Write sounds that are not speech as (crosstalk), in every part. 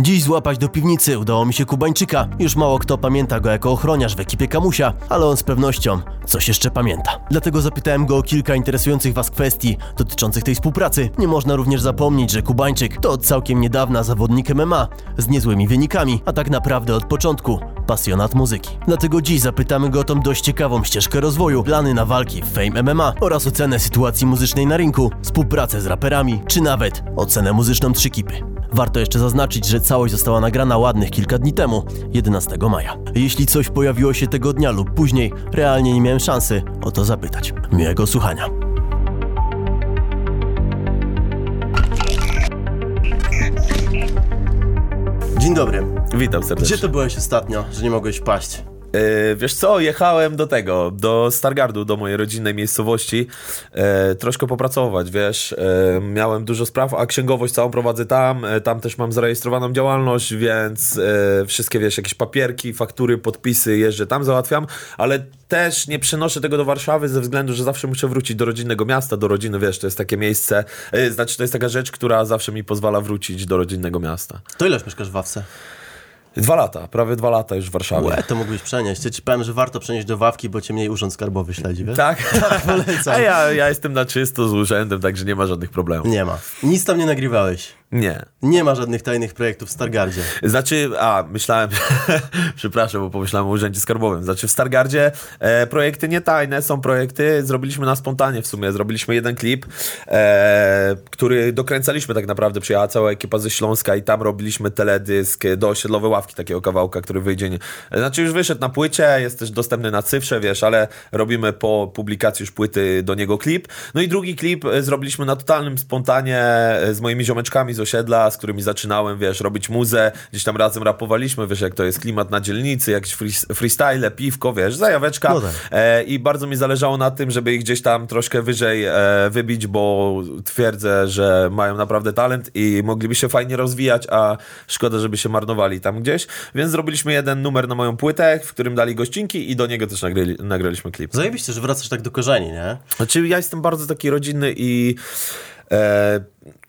Dziś złapać do piwnicy udało mi się Kubańczyka. Już mało kto pamięta go jako ochroniarz w ekipie Kamusia, ale on z pewnością coś jeszcze pamięta. Dlatego zapytałem go o kilka interesujących was kwestii dotyczących tej współpracy. Nie można również zapomnieć, że Kubańczyk to od całkiem niedawna zawodnik MMA z niezłymi wynikami, a tak naprawdę od początku pasjonat muzyki. Dlatego dziś zapytamy go o tą dość ciekawą ścieżkę rozwoju, plany na walki w Fame MMA oraz ocenę sytuacji muzycznej na rynku, współpracę z raperami, czy nawet ocenę muzyczną Trzykipy. Warto jeszcze zaznaczyć, że całość została nagrana ładnych kilka dni temu, 11 maja. Jeśli coś pojawiło się tego dnia lub później, realnie nie miałem szansy o to zapytać. Miłego słuchania. Dzień dobry. Witam serdecznie. Gdzie to byłeś ostatnio, że nie mogłeś wpaść? E, wiesz co, jechałem do tego, do Stargardu, do mojej rodzinnej miejscowości, e, troszkę popracować, wiesz, e, miałem dużo spraw, a księgowość całą prowadzę tam, tam też mam zarejestrowaną działalność, więc wszystkie, wiesz, jakieś papierki, faktury, podpisy jeżdżę tam, załatwiam, ale też nie przenoszę tego do Warszawy ze względu, że zawsze muszę wrócić do rodzinnego miasta, do rodziny, wiesz, to jest takie miejsce, znaczy to jest taka rzecz, która zawsze mi pozwala wrócić do rodzinnego miasta. To ileż mieszkasz w Wawce? Dwa lata, prawie dwa lata już w Warszawie. Łe, to mógłbyś przenieść. Ja ci powiem, że warto przenieść do Wawki, bo cię mniej urząd skarbowy śledzi, wiesz? (laughs) Tak? polecam. A ja, ja jestem na czysto z urzędem, także nie ma żadnych problemów. Nie ma. Nic tam nie nagrywałeś. Nie. Nie ma żadnych tajnych projektów w Stargardzie. Znaczy, a, myślałem, (laughs) przepraszam, bo pomyślałem o urzędzie skarbowym. Znaczy, w Stargardzie e, projekty nie tajne, są projekty, zrobiliśmy na spontanie w sumie. Zrobiliśmy jeden klip, e, który dokręcaliśmy tak naprawdę. Przyjechała cała ekipa ze Śląska i tam robiliśmy teledysk do osiedlowe ławki, takiego kawałka, który wyjdzie. Nie, znaczy, już wyszedł na płycie, jest też dostępny na cyfrze, wiesz, ale robimy po publikacji już płyty do niego klip. No i drugi klip e, zrobiliśmy na totalnym spontanie e, z moimi ziomeczkami z osiedla, z którymi zaczynałem, wiesz, robić muzę, gdzieś tam razem rapowaliśmy, wiesz, jak to jest klimat na dzielnicy, jakieś free- freestyle, piwko, wiesz, zajaweczka. No tak. E, I bardzo mi zależało na tym, żeby ich gdzieś tam troszkę wyżej e, wybić, bo twierdzę, że mają naprawdę talent i mogliby się fajnie rozwijać, a szkoda, żeby się marnowali tam gdzieś. Więc zrobiliśmy jeden numer na moją płytę, w którym dali gościnki i do niego też nagrali, nagraliśmy klip. Zajebiście, że wracasz tak do korzeni, nie? Znaczy, ja jestem bardzo taki rodzinny i e,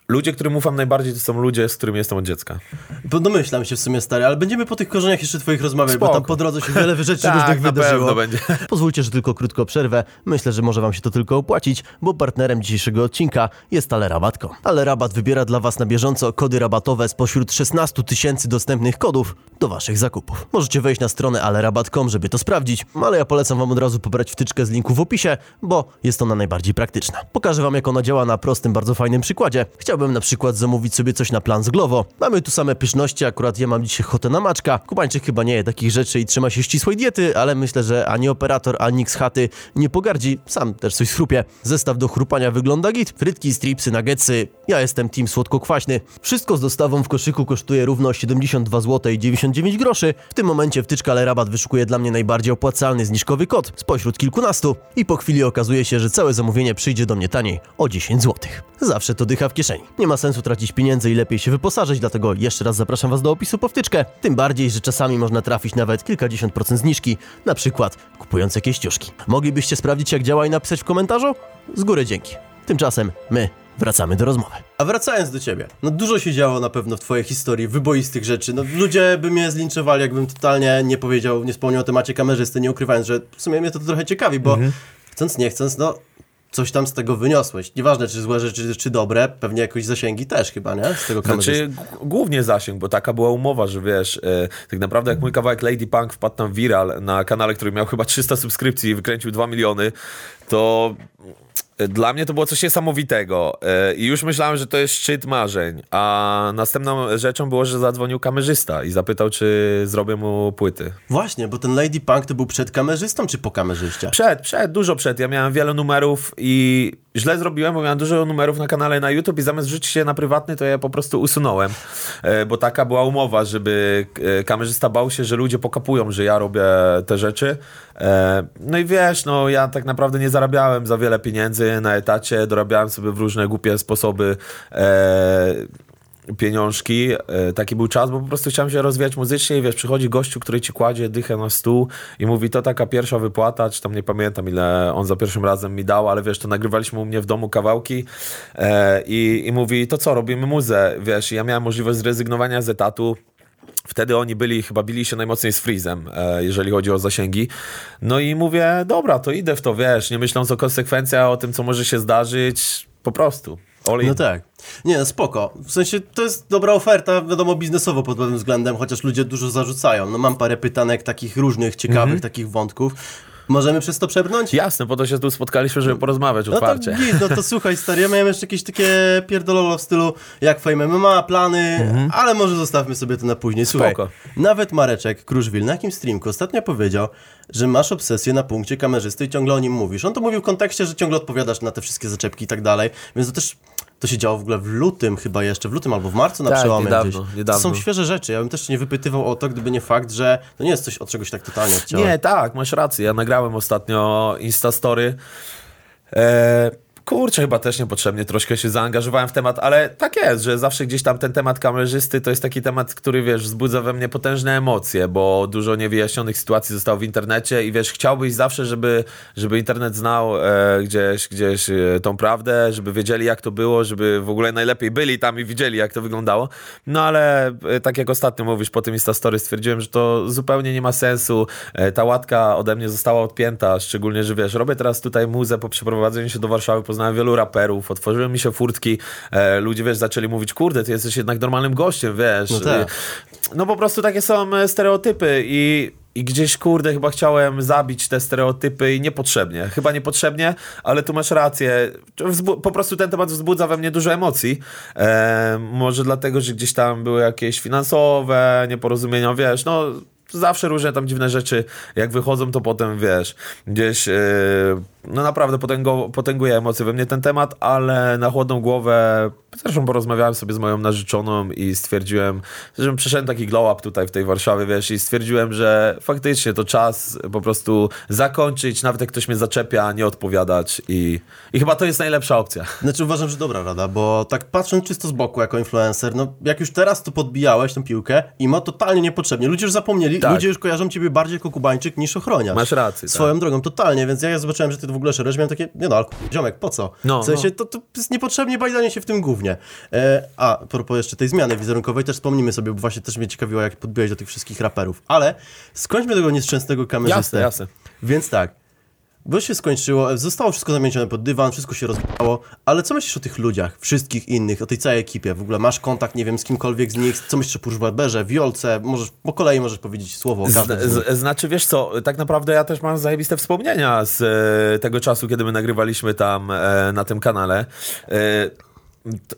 ludzie, którym ufam najbardziej, to są ludzie, z którymi jestem od dziecka. Bo domyślam się w sumie, stary, ale będziemy po tych korzeniach jeszcze twoich rozmawiać, bo Spoko. tam po drodze się wiele rzeczy (laughs) Tak, różnych na wydarzyło. pewno będzie. (laughs) Pozwólcie, że tylko krótko przerwę. Myślę, że może wam się to tylko opłacić, bo partnerem dzisiejszego odcinka jest Alerabat.com. Alerabat wybiera dla was na bieżąco kody rabatowe spośród 16 tysięcy dostępnych kodów do waszych zakupów. Możecie wejść na stronę alerabat.com, żeby to sprawdzić, ale ja polecam wam od razu pobrać wtyczkę z linku w opisie, bo jest ona najbardziej praktyczna. Pokażę wam, jak ona działa na prostym, bardzo fajnym przykładzie. Chciałbym na przykład zamówić sobie coś na plan z Glovo. Mamy tu same pyszności, akurat ja mam dzisiaj ochotę na maczka. Kubańczyk chyba nie je takich rzeczy i trzyma się ścisłej diety, ale myślę, że ani operator, ani nikt z chaty nie pogardzi. Sam też coś schrupię. Zestaw do chrupania wygląda git. Frytki, stripsy, nuggetsy. Ja jestem team słodko-kwaśny. Wszystko z dostawą w koszyku kosztuje równo 72 zł i 99 groszy. W tym momencie wtyczka ale rabat wyszukuje dla mnie najbardziej opłacalny zniżkowy kod spośród kilkunastu i po chwili okazuje się, że całe zamówienie przyjdzie do mnie taniej o 10 zł. Zawsze to dycha w kieszeni. Nie ma sensu tracić pieniędzy i lepiej się wyposażyć, dlatego jeszcze raz zapraszam Was do opisu po wtyczkę. Tym bardziej, że czasami można trafić nawet kilkadziesiąt procent zniżki, na przykład kupując jakieś ciuszki. Moglibyście sprawdzić jak działa i napisać w komentarzu? Z góry dzięki. Tymczasem my wracamy do rozmowy. A wracając do ciebie, no dużo się działo na pewno w twojej historii, wyboistych rzeczy. No ludzie by mnie zlinczowali, jakbym totalnie nie powiedział, nie wspomniał o temacie kamerzysty, nie ukrywając, że w sumie mnie to trochę ciekawi, bo chcąc nie chcąc, no coś tam z tego wyniosłeś. Nieważne, czy złe rzeczy, czy dobre, pewnie jakoś zasięgi też chyba, nie? Z tego kamerzysty. Znaczy, głównie zasięg, bo taka była umowa, że wiesz, e, tak naprawdę jak mój kawałek Lady Punk wpadł tam viral na kanale, który miał chyba 300 subskrypcji i wykręcił 2 miliony, to dla mnie to było coś niesamowitego e, i już myślałem, że to jest szczyt marzeń, a następną rzeczą było, że zadzwonił kamerzysta i zapytał, czy zrobię mu płyty. Właśnie, bo ten Lady Punk to był przed kamerzystą, czy po kamerzyście? Przed, przed, dużo przed. Ja miałem wiele numerów i źle zrobiłem, bo miałem dużo numerów na kanale na YouTube i zamiast rzucić się na prywatny, to ja je po prostu usunąłem, e, bo taka była umowa, żeby e, kamerzysta bał się, że ludzie pokapują, że ja robię te rzeczy. E, No i wiesz, no ja tak naprawdę nie zarabiałem za wiele pieniędzy na etacie, dorabiałem sobie w różne głupie sposoby. E, pieniążki. E, taki był czas, bo po prostu chciałem się rozwijać muzycznie i wiesz, przychodzi gościu, który ci kładzie dychę na stół i mówi, to taka pierwsza wypłata, czy tam nie pamiętam ile on za pierwszym razem mi dał, ale wiesz, to nagrywaliśmy u mnie w domu kawałki e, i, i mówi, to co, robimy muzę, wiesz, ja miałem możliwość zrezygnowania z etatu, Wtedy oni byli, chyba bili się najmocniej z Freezem, e, jeżeli chodzi o zasięgi. No i mówię, dobra, to idę w to, wiesz, nie myśląc o konsekwencjach, o tym, co może się zdarzyć, po prostu. All. No tak. Nie, spoko. W sensie to jest dobra oferta, wiadomo, biznesowo pod pewnym względem, chociaż ludzie dużo zarzucają. No mam parę pytanek takich różnych, ciekawych, Mhm. takich wątków. Możemy przez to przebrnąć? Jasne, po to się tu spotkaliśmy, żeby porozmawiać No to, otwarcie. git, no to słuchaj stary, ja miałem jeszcze jakieś takie pierdololo w stylu jak Fame MMA, plany, ale może zostawmy sobie to na później. Słuchaj, Mhm. Spoko. nawet Mareczek Kruszwil na jakimś streamku ostatnio powiedział, że masz obsesję na punkcie kamerzysty i ciągle o nim mówisz. On to mówił w kontekście, że ciągle odpowiadasz na te wszystkie zaczepki i tak dalej, więc to też... To się działo w ogóle w lutym chyba jeszcze, w lutym albo w marcu na Tak, przełomie niedawno, gdzieś. niedawno. To są świeże rzeczy, ja bym też nie wypytywał o to, gdyby nie fakt, że to nie jest coś od czegoś tak totalnie odciąłem. Nie, tak, masz rację. Ja nagrałem ostatnio Instastory. E, kurczę, chyba też niepotrzebnie troszkę się zaangażowałem w temat, ale tak jest, że zawsze gdzieś tam ten temat kamerzysty to jest taki temat, który wiesz, wzbudza we mnie potężne emocje, bo dużo niewyjaśnionych sytuacji zostało w internecie i wiesz, chciałbyś zawsze, żeby, żeby internet znał e, gdzieś, gdzieś e, tą prawdę, żeby wiedzieli jak to było, żeby w ogóle najlepiej byli tam i widzieli jak to wyglądało. No ale e, tak jak ostatnio mówisz po tym Instastory stwierdziłem, że to zupełnie nie ma sensu. E, ta łatka ode mnie została odpięta, szczególnie, że wiesz, robię teraz tutaj muzę po przeprowadzeniu się do Warszawy, poznałem wielu raperów, otworzyły mi się furtki, e, ludzie, wiesz, zaczęli mówić, kurde, ty jesteś jednak normalnym gościem, wiesz. No tak. No po prostu takie są e, stereotypy i, i gdzieś, kurde, chyba chciałem zabić te stereotypy i niepotrzebnie. Chyba niepotrzebnie, ale tu masz rację. Po prostu ten temat wzbudza we mnie dużo emocji. E, może dlatego, że gdzieś tam były jakieś finansowe nieporozumienia, wiesz, no zawsze różne tam dziwne rzeczy, jak wychodzą, to potem, wiesz, gdzieś, e, no naprawdę potęgo, potęguje emocje we mnie ten temat, ale na chłodną głowę, zresztą porozmawiałem sobie z moją narzeczoną i stwierdziłem, że przeszedłem taki glow up tutaj w tej Warszawie, wiesz, i stwierdziłem, że faktycznie to czas po prostu zakończyć, nawet jak ktoś mnie zaczepia, nie odpowiadać i, i chyba to jest najlepsza opcja. Znaczy uważam, że dobra rada, bo tak patrząc czysto z boku jako influencer, no jak już teraz to podbijałeś tę piłkę i ma totalnie niepotrzebnie. Ludzie już zapomnieli, Tak. ludzie już kojarzą ciebie bardziej jako kubańczyk niż ochroniarz. Masz rację, tak. Swoją drogą, totalnie, więc ja zobaczyłem, że ty w ogóle szeresz, miałem takie, nie no, ale ziomek, po co? No, w sensie, to, to jest niepotrzebnie bajdanie się w tym głównie. E, a, a propos jeszcze tej zmiany wizerunkowej, też wspomnimy sobie, bo właśnie też mnie ciekawiło, jak podbiłeś do tych wszystkich raperów. Ale skończmy tego nieszczęsnego kamerzystę. Jasne, jasne. Więc tak, bo się skończyło, zostało wszystko zamiecione pod dywan, wszystko się rozbijało, ale co myślisz o tych ludziach, wszystkich innych, o tej całej ekipie? W ogóle masz kontakt, nie wiem, z kimkolwiek z nich, co myślisz o Push Barberze, Wiolce, możesz, po kolei możesz powiedzieć słowo o każdym z. Z, znaczy, wiesz co, tak naprawdę ja też mam zajebiste wspomnienia z e, tego czasu, kiedy my nagrywaliśmy tam e, na tym kanale. E,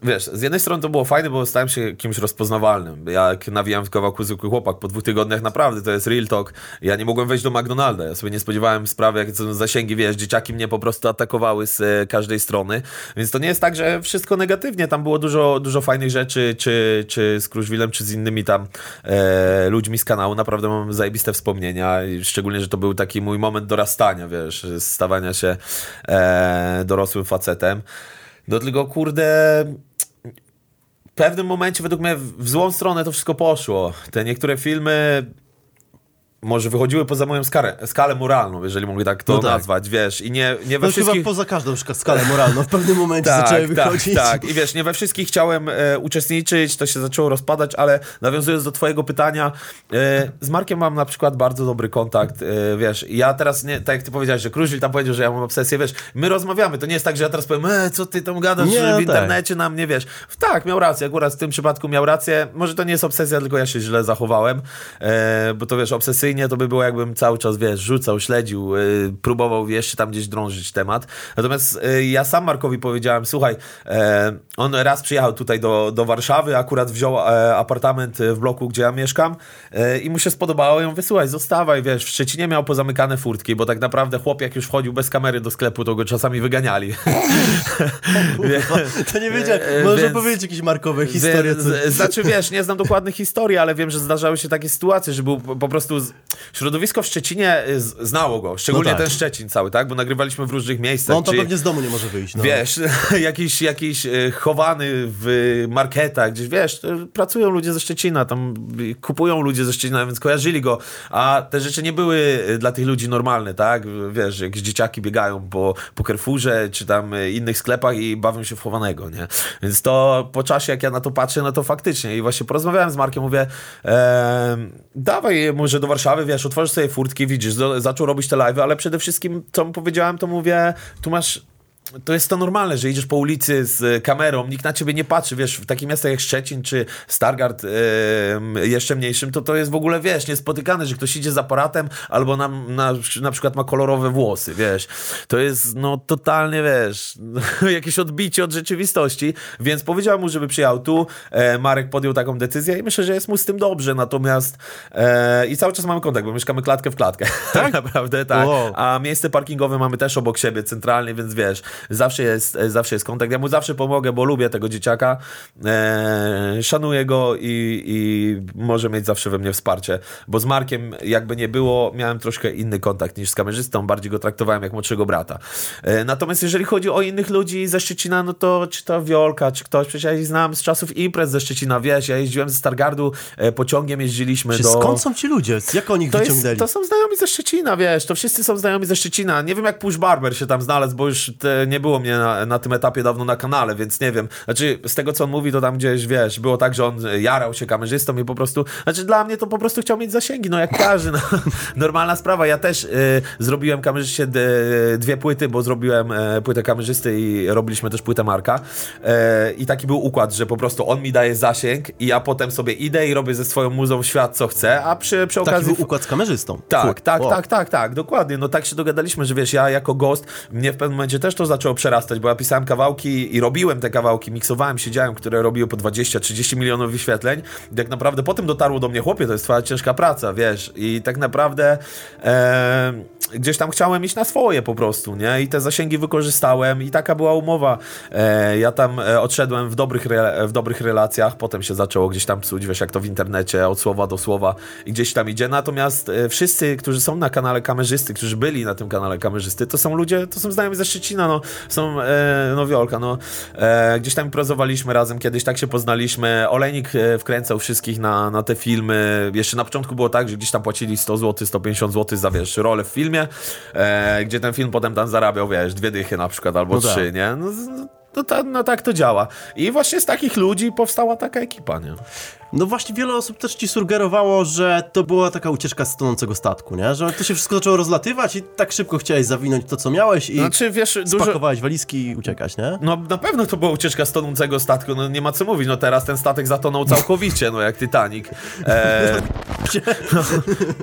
Wiesz, z jednej strony to było fajne, bo stałem się kimś rozpoznawalnym. Jak nawijałem w kawałku zwykły chłopak, po dwóch tygodniach naprawdę to jest real talk. Ja nie mogłem wejść do McDonalda. Ja sobie nie spodziewałem sprawy, jakie są zasięgi, wiesz, dzieciaki mnie po prostu atakowały z e, każdej strony. Więc to nie jest tak, że wszystko negatywnie. Tam było dużo, dużo fajnych rzeczy, czy, czy z Kruszwilem, czy z innymi tam e, ludźmi z kanału. Naprawdę mam zajebiste wspomnienia. Szczególnie, że to był taki mój moment dorastania, wiesz, stawania się e, dorosłym facetem. No tylko, kurde, w pewnym momencie według mnie w złą stronę to wszystko poszło. Te niektóre filmy może wychodziły poza moją skalę, skalę moralną, jeżeli mogę tak to No tak. nazwać, wiesz, i nie, nie No we chyba wszystkich... poza każdą skalę moralną w pewnym momencie zaczęły wychodzić. Tak, tak. I wiesz, nie we wszystkich chciałem e, uczestniczyć, to się zaczęło rozpadać, ale nawiązując do twojego pytania, e, z Markiem mam na przykład bardzo dobry kontakt, e, wiesz, ja teraz, nie, tak jak ty powiedziałeś, że Kruszwil tam powiedział, że ja mam obsesję, wiesz, my rozmawiamy, to nie jest tak, że ja teraz powiem, e, co ty tam gadasz Nie, że no w tak. internecie na mnie, wiesz. Tak, miał rację, akurat w tym przypadku miał rację, może to nie jest obsesja, tylko ja się źle zachowałem, e, bo to wiesz, obsesyjnie to by było jakbym cały czas, wiesz, rzucał, śledził, e, próbował jeszcze tam gdzieś drążyć temat. Natomiast e, ja sam Markowi powiedziałem, słuchaj, e, on raz przyjechał tutaj do, do Warszawy, akurat wziął e, apartament w bloku, gdzie ja mieszkam e, i mu się spodobało i on słuchaj, zostawaj, wiesz, w Szczecinie miał pozamykane furtki, bo tak naprawdę chłop jak już wchodził bez kamery do sklepu, to go czasami wyganiali. (laughs) Kurwa, to nie wiedziałem. (laughs) E, Możesz więc- opowiedzieć jakieś markowe historie. Więc, Znaczy, wiesz, nie znam dokładnych historii, ale wiem, że zdarzały się takie sytuacje, że był po prostu środowisko w Szczecinie y, znało go, szczególnie No tak. ten Szczecin cały, tak? Bo nagrywaliśmy w różnych miejscach. No on to czy- pewnie z domu nie może wyjść. No. Wiesz, (laughs) jakiś, jakiś e, chowany w marketach, gdzieś wiesz, pracują ludzie ze Szczecina, tam y, kupują ludzie ze Szczecina, więc kojarzyli go, a te rzeczy nie były e, dla tych ludzi normalne, tak? Wiesz, jakieś dzieciaki biegają po, po Carrefourze czy tam e, innych sklepach i bawią się w chowanego, nie? Więc to po czasie, jak ja na to patrzę, no to faktycznie i właśnie porozmawiałem z Markiem, mówię, em, dawaj może do Warszawy, wiesz, otworzysz sobie furtki, widzisz, do, zaczął robić te live'y, ale przede wszystkim, co mu powiedziałem, to mówię, tu masz to jest to normalne, że idziesz po ulicy z kamerą, nikt na ciebie nie patrzy, wiesz, w takim miastach jak Szczecin czy Stargard em, jeszcze mniejszym, to to jest w ogóle, wiesz, niespotykane, że ktoś idzie z aparatem albo na, na, na przykład ma kolorowe włosy, wiesz. To jest, no, totalnie, wiesz, (laughs) jakieś odbicie od rzeczywistości, więc powiedziałem mu, żeby przyjechał tu, e, Marek podjął taką decyzję i myślę, że jest mu z tym dobrze, natomiast e, i cały czas mamy kontakt, bo mieszkamy klatkę w klatkę, tak? (laughs) Naprawdę, tak, Wow. a miejsce parkingowe mamy też obok siebie centralnie, więc wiesz, zawsze jest, e, zawsze jest kontakt. Ja mu zawsze pomogę, bo lubię tego dzieciaka, e, szanuję go i, i może mieć zawsze we mnie wsparcie, bo z Markiem jakby nie było, miałem troszkę inny kontakt niż z kamerzystą, bardziej go traktowałem jak młodszego brata. E, natomiast jeżeli chodzi o innych ludzi ze Szczecina, no to czy to Wiolka, czy ktoś, przecież ja ich znam z czasów imprez ze Szczecina, wiesz, ja jeździłem ze Stargardu, e, pociągiem jeździliśmy Czy do... Skąd są ci ludzie? Jak oni ich To, jest, wyciągnęli? to są znajomi ze Szczecina, wiesz, to wszyscy są znajomi ze Szczecina. Nie wiem, jak Push Barber się tam znalazł, bo już te, nie było mnie na, na tym etapie dawno na kanale, więc nie wiem. Znaczy, z tego, co on mówi, to tam gdzieś, wiesz, było tak, że on jarał się kamerzystą i po prostu, znaczy dla mnie to po prostu chciał mieć zasięgi, no jak każdy, no, (laughs) normalna sprawa. Ja też y, zrobiłem kamerzyście dwie płyty, bo zrobiłem e, płytę kamerzysty i robiliśmy też płytę Marka e, i taki był układ, że po prostu on mi daje zasięg i ja potem sobie idę i robię ze swoją muzą świat, co chcę, a przy, przy Taki okazji... był układ z kamerzystą. Tak, Fu. tak, O. tak, tak, tak, dokładnie. No tak się dogadaliśmy, że wiesz, ja jako gost, mnie w pewnym momencie też to zaczęło przerastać, bo ja pisałem kawałki i robiłem te kawałki, miksowałem, siedziałem, które robiły po 20-30 milionów wyświetleń. I tak naprawdę potem dotarło do mnie, chłopie, to jest twoja ciężka praca, wiesz. I tak naprawdę e, gdzieś tam chciałem iść na swoje po prostu, nie? I te zasięgi wykorzystałem i taka była umowa. E, ja tam e, odszedłem w dobrych, re, w dobrych relacjach, potem się zaczęło gdzieś tam psuć, wiesz, jak to w internecie, od słowa do słowa i gdzieś tam idzie. Natomiast e, wszyscy, którzy są na kanale kamerzysty, którzy byli na tym kanale kamerzysty, to są ludzie, to są znajomi ze Szczecina, no, są, e, no Wiolka, no, e, gdzieś tam improzowaliśmy razem, kiedyś tak się poznaliśmy. Olejnik e, wkręcał wszystkich na, na te filmy. Jeszcze na początku było tak, że gdzieś tam płacili 100 zł, 150 zł za, wiesz, rolę w filmie, e, gdzie ten film potem tam zarabiał, wiesz, dwie dychy na przykład, albo No tak. trzy, nie? No, no, ta, no tak to działa. I właśnie z takich ludzi powstała taka ekipa, nie? No właśnie wiele osób też ci sugerowało, że to była taka ucieczka z tonącego statku, nie? Że to się wszystko zaczęło rozlatywać i tak szybko chciałeś zawinąć to, co miałeś i Znaczy, wiesz, dużo... spakowałeś walizki i uciekać, nie? No na pewno to była ucieczka z tonącego statku, no nie ma co mówić, no teraz ten statek zatonął całkowicie, no jak Titanic. E, (laughs) no,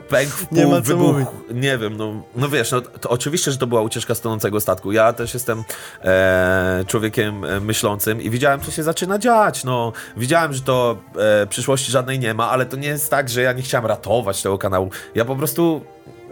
pękł w Nie pół, ma co wybuchł, mówić. nie wiem, no, no wiesz, no to oczywiście, że to była ucieczka z tonącego statku. Ja też jestem e, człowiekiem e, myślącym i widziałem, co się zaczyna dziać, no. Widziałem, że to e, przyszłości żadnej nie ma, ale to nie jest tak, że ja nie chciałem ratować tego kanału. Ja po prostu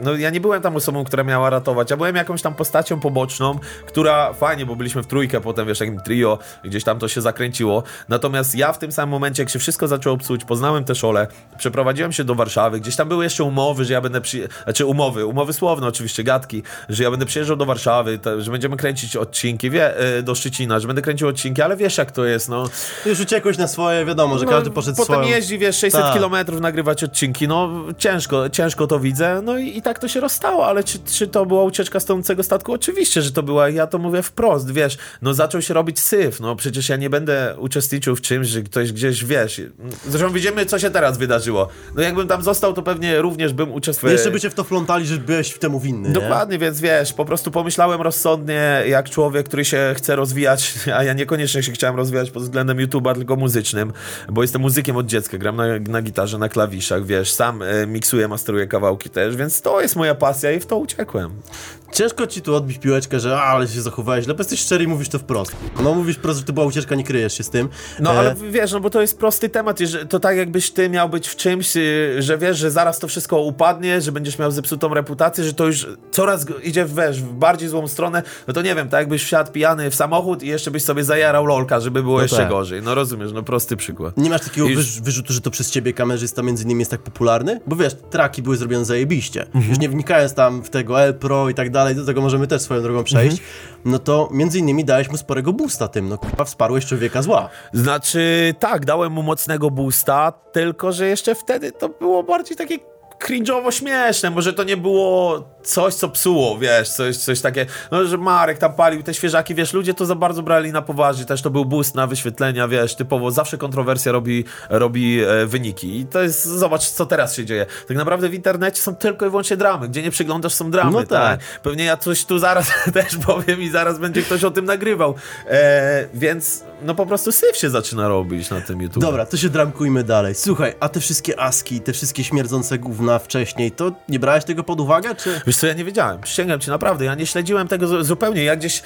no ja nie byłem tam osobą, która miała ratować. Ja byłem jakąś tam postacią poboczną, która fajnie, bo byliśmy w trójkę, potem wiesz, jakim trio, gdzieś tam to się zakręciło. Natomiast ja w tym samym momencie, jak się wszystko zaczęło psuć, poznałem też Olę, przeprowadziłem się do Warszawy, gdzieś tam były jeszcze umowy, że ja będę przy... znaczy umowy, umowy słowne oczywiście, gadki, że ja będę przyjeżdżał do Warszawy, to, że będziemy kręcić odcinki, wie, e, do Szczecina, że będę kręcił odcinki, ale wiesz jak to jest, no. Już uciekłeś na swoje, wiadomo, że każdy poszedł No, Potem swoją... jeździ, wiesz, 600 Tak. kilometrów nagrywać odcinki, no ciężko, ciężko to widzę, no i, i tak to się rozstało, ale czy, czy to była ucieczka z tonącego statku? Oczywiście, że to była, ja to mówię wprost, wiesz, no zaczął się robić syf, no przecież ja nie będę uczestniczył w czymś, że ktoś gdzieś, wiesz, zresztą widzimy, co się teraz wydarzyło, no jakbym tam został, to pewnie również bym uczestniczył. Jeszcze by cię w to flątali, że byłeś w temu winny, nie? Dokładnie, więc wiesz, po prostu pomyślałem rozsądnie, jak człowiek, który się chce rozwijać, a ja niekoniecznie się chciałem rozwijać pod względem YouTube'a, tylko muzycznym, bo jestem muzykiem od dziecka, gram na, na gitarze, na klawiszach, wiesz, sam e, miksuję, masteruję kawałki też, więc to jest moja pasja i w to uciekłem. Ciężko ci tu odbić piłeczkę, że a, ale się zachowałeś źle, bo jesteś szczery i mówisz to wprost. No mówisz wprost, że to była ucieczka, nie kryjesz się z tym. No E, ale wiesz, no bo to jest prosty temat, że to tak jakbyś ty miał być w czymś, y, że wiesz, że zaraz to wszystko upadnie, że będziesz miał zepsutą reputację, że to już coraz idzie w, wiesz, w bardziej złą stronę, no to nie wiem, tak jakbyś wsiadł pijany w samochód i jeszcze byś sobie zajarał lolka, żeby było No jeszcze tak. gorzej. No rozumiesz, no prosty przykład. Nie masz takiego już- wyż, wyrzutu, że to przez ciebie kamerzysta między innymi jest tak popularny? Bo wiesz, traki były zrobione zajebiście. Mhm. Już nie wnikając tam w tego L Pro i tak dalej, do tego możemy też swoją drogą przejść. Mhm. No to między innymi dałeś mu sporego boosta tym, no kurwa, wsparłeś człowieka zła. Znaczy, tak, dałem mu mocnego boosta, tylko że jeszcze wtedy to było bardziej takie cringe'owo śmieszne, może to nie było coś, co psuło, wiesz, coś, coś takie, no, że Marek tam palił te świeżaki, wiesz, ludzie to za bardzo brali na poważnie, też to był boost na wyświetlenia, wiesz, typowo zawsze kontrowersja robi, robi e, wyniki. I to jest, zobacz, co teraz się dzieje. Tak naprawdę w internecie są tylko i wyłącznie dramy, gdzie nie przyglądasz są dramy, No tak. Pewnie ja coś tu zaraz (laughs) też powiem i zaraz będzie ktoś o tym nagrywał, e, więc no po prostu syf się zaczyna robić na tym YouTube. Dobra, to się dramkujmy dalej. Słuchaj, a te wszystkie aski, te wszystkie śmierdzące gówna wcześniej, to nie brałeś tego pod uwagę, czy... Wiesz co, ja nie wiedziałem, przysięgam ci, naprawdę, ja nie śledziłem tego zu- zupełnie, ja gdzieś,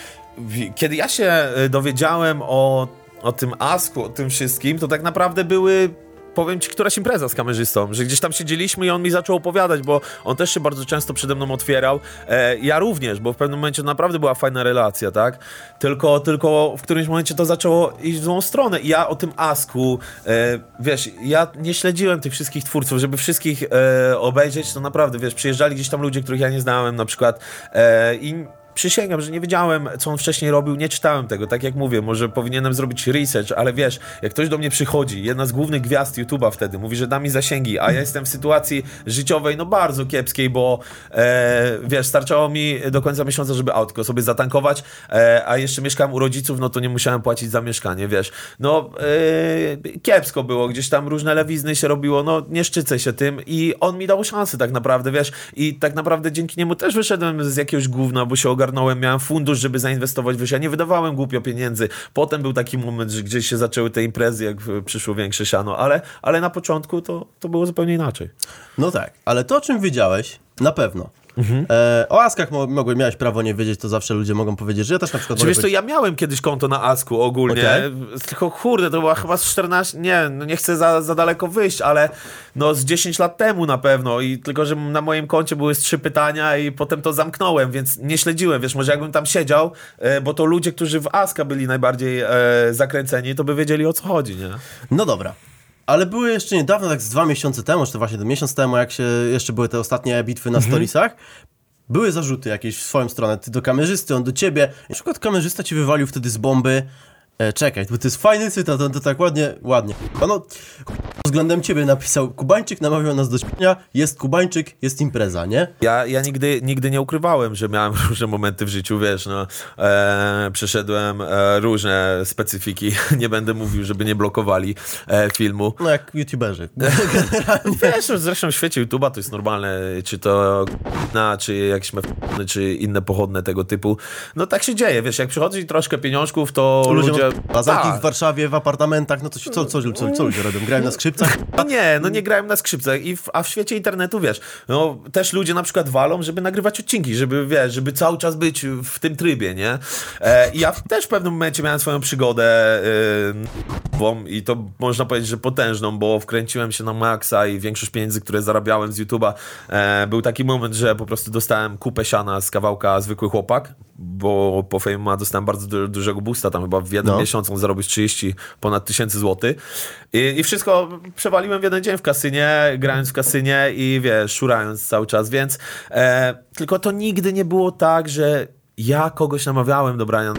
kiedy ja się y, dowiedziałem o, o tym Asku, o tym wszystkim, to tak naprawdę były, powiem ci, któraś impreza z kamerzystą, że gdzieś tam siedzieliśmy i on mi zaczął opowiadać, bo on też się bardzo często przede mną otwierał, e, ja również, bo w pewnym momencie naprawdę była fajna relacja, tak, tylko, tylko w którymś momencie to zaczęło iść w złą stronę. I ja o tym Asku, e, wiesz, ja nie śledziłem tych wszystkich twórców, żeby wszystkich e, obejrzeć, to naprawdę, wiesz, przyjeżdżali gdzieś tam ludzie, których ja nie znałem na przykład e, i przysięgam, że nie wiedziałem, co on wcześniej robił, nie czytałem tego, tak jak mówię, może powinienem zrobić research, ale wiesz, jak ktoś do mnie przychodzi, jedna z głównych gwiazd YouTube'a wtedy, mówi, że da mi zasięgi, a ja jestem w sytuacji życiowej, no bardzo kiepskiej, bo e, wiesz, starczało mi do końca miesiąca, żeby autko sobie zatankować, e, a jeszcze mieszkałem u rodziców, no to nie musiałem płacić za mieszkanie, wiesz, no e, kiepsko było, gdzieś tam różne lewizny się robiło, no nie szczycę się tym i on mi dał szansę tak naprawdę, wiesz, i tak naprawdę dzięki niemu też wyszedłem z jakiegoś gówna, bo się ogarnąłem, miałem fundusz, żeby zainwestować, wiesz, ja nie wydawałem głupio pieniędzy, potem był taki moment, że gdzieś się zaczęły te imprezy, jak przyszło większe siano, ale, ale na początku to, to było zupełnie inaczej. No tak, ale to o czym wiedziałeś, na pewno. E, o askach mo- mogłem, miałeś prawo nie wiedzieć, to zawsze ludzie mogą powiedzieć, że ja też na przykład Czy wiesz powiedzieć- ja miałem kiedyś konto na Asku ogólnie, Okej. tylko kurde, to była chyba z 14, nie, no nie chcę za, za daleko wyjść, ale no z 10 lat temu na pewno i tylko, że na moim koncie były trzy pytania i potem to zamknąłem, więc nie śledziłem, wiesz, może jakbym tam siedział, e, bo to ludzie, którzy w Aska byli najbardziej e, zakręceni, to by wiedzieli o co chodzi, nie? No dobra. Ale były jeszcze niedawno, tak z dwa miesiące temu, czy to właśnie miesiąc temu, jak się jeszcze były te ostatnie bitwy na Mhm. storiesach, były zarzuty jakieś w swoją stronę, ty do kamerzysty, on do ciebie. Na przykład kamerzysta ci wywalił wtedy z bomby. E, czekaj, bo to jest fajny cytat, on to tak ładnie, ładnie. Ono względem ciebie napisał, Kubańczyk namawiał nas do śpienia, jest Kubańczyk, jest impreza, nie? Ja, ja nigdy, nigdy nie ukrywałem, że miałem (laughs) różne momenty w życiu, wiesz, no, e, przeszedłem e, różne specyfiki, (laughs) nie będę mówił, żeby nie blokowali e, filmu. No jak youtuberzy. (laughs) Wiesz, no, zresztą w świecie YouTube'a to jest normalne, czy to na, czy jakieś mef- czy inne pochodne tego typu. No tak się dzieje, wiesz, jak przychodzi troszkę pieniążków, to Ludzie ludzie... a zamki Tak. w Warszawie, w apartamentach, no to co, co, co, co, co ludzie robią? Grają na skrzypcach? No nie, no nie grałem na skrzypcach, I w, a w świecie internetu, wiesz, no też ludzie na przykład walą, żeby nagrywać odcinki, żeby, wiesz, żeby cały czas być w tym trybie, nie? E, ja też w pewnym momencie miałem swoją przygodę e, nową i to można powiedzieć, że potężną, bo wkręciłem się na maksa i większość pieniędzy, które zarabiałem z YouTube'a, e, był taki moment, że po prostu dostałem kupę siana z kawałka Zwykły Chłopak, bo po Fame dostałem bardzo du dużego boosta, tam chyba w jednym No. miesiącu zarobił z 30 ponad tysięcy złotych I, i wszystko przewaliłem w jeden dzień w kasynie, grając w kasynie i wiesz, szurając cały czas, więc e, tylko to nigdy nie było tak, że ja kogoś namawiałem do brania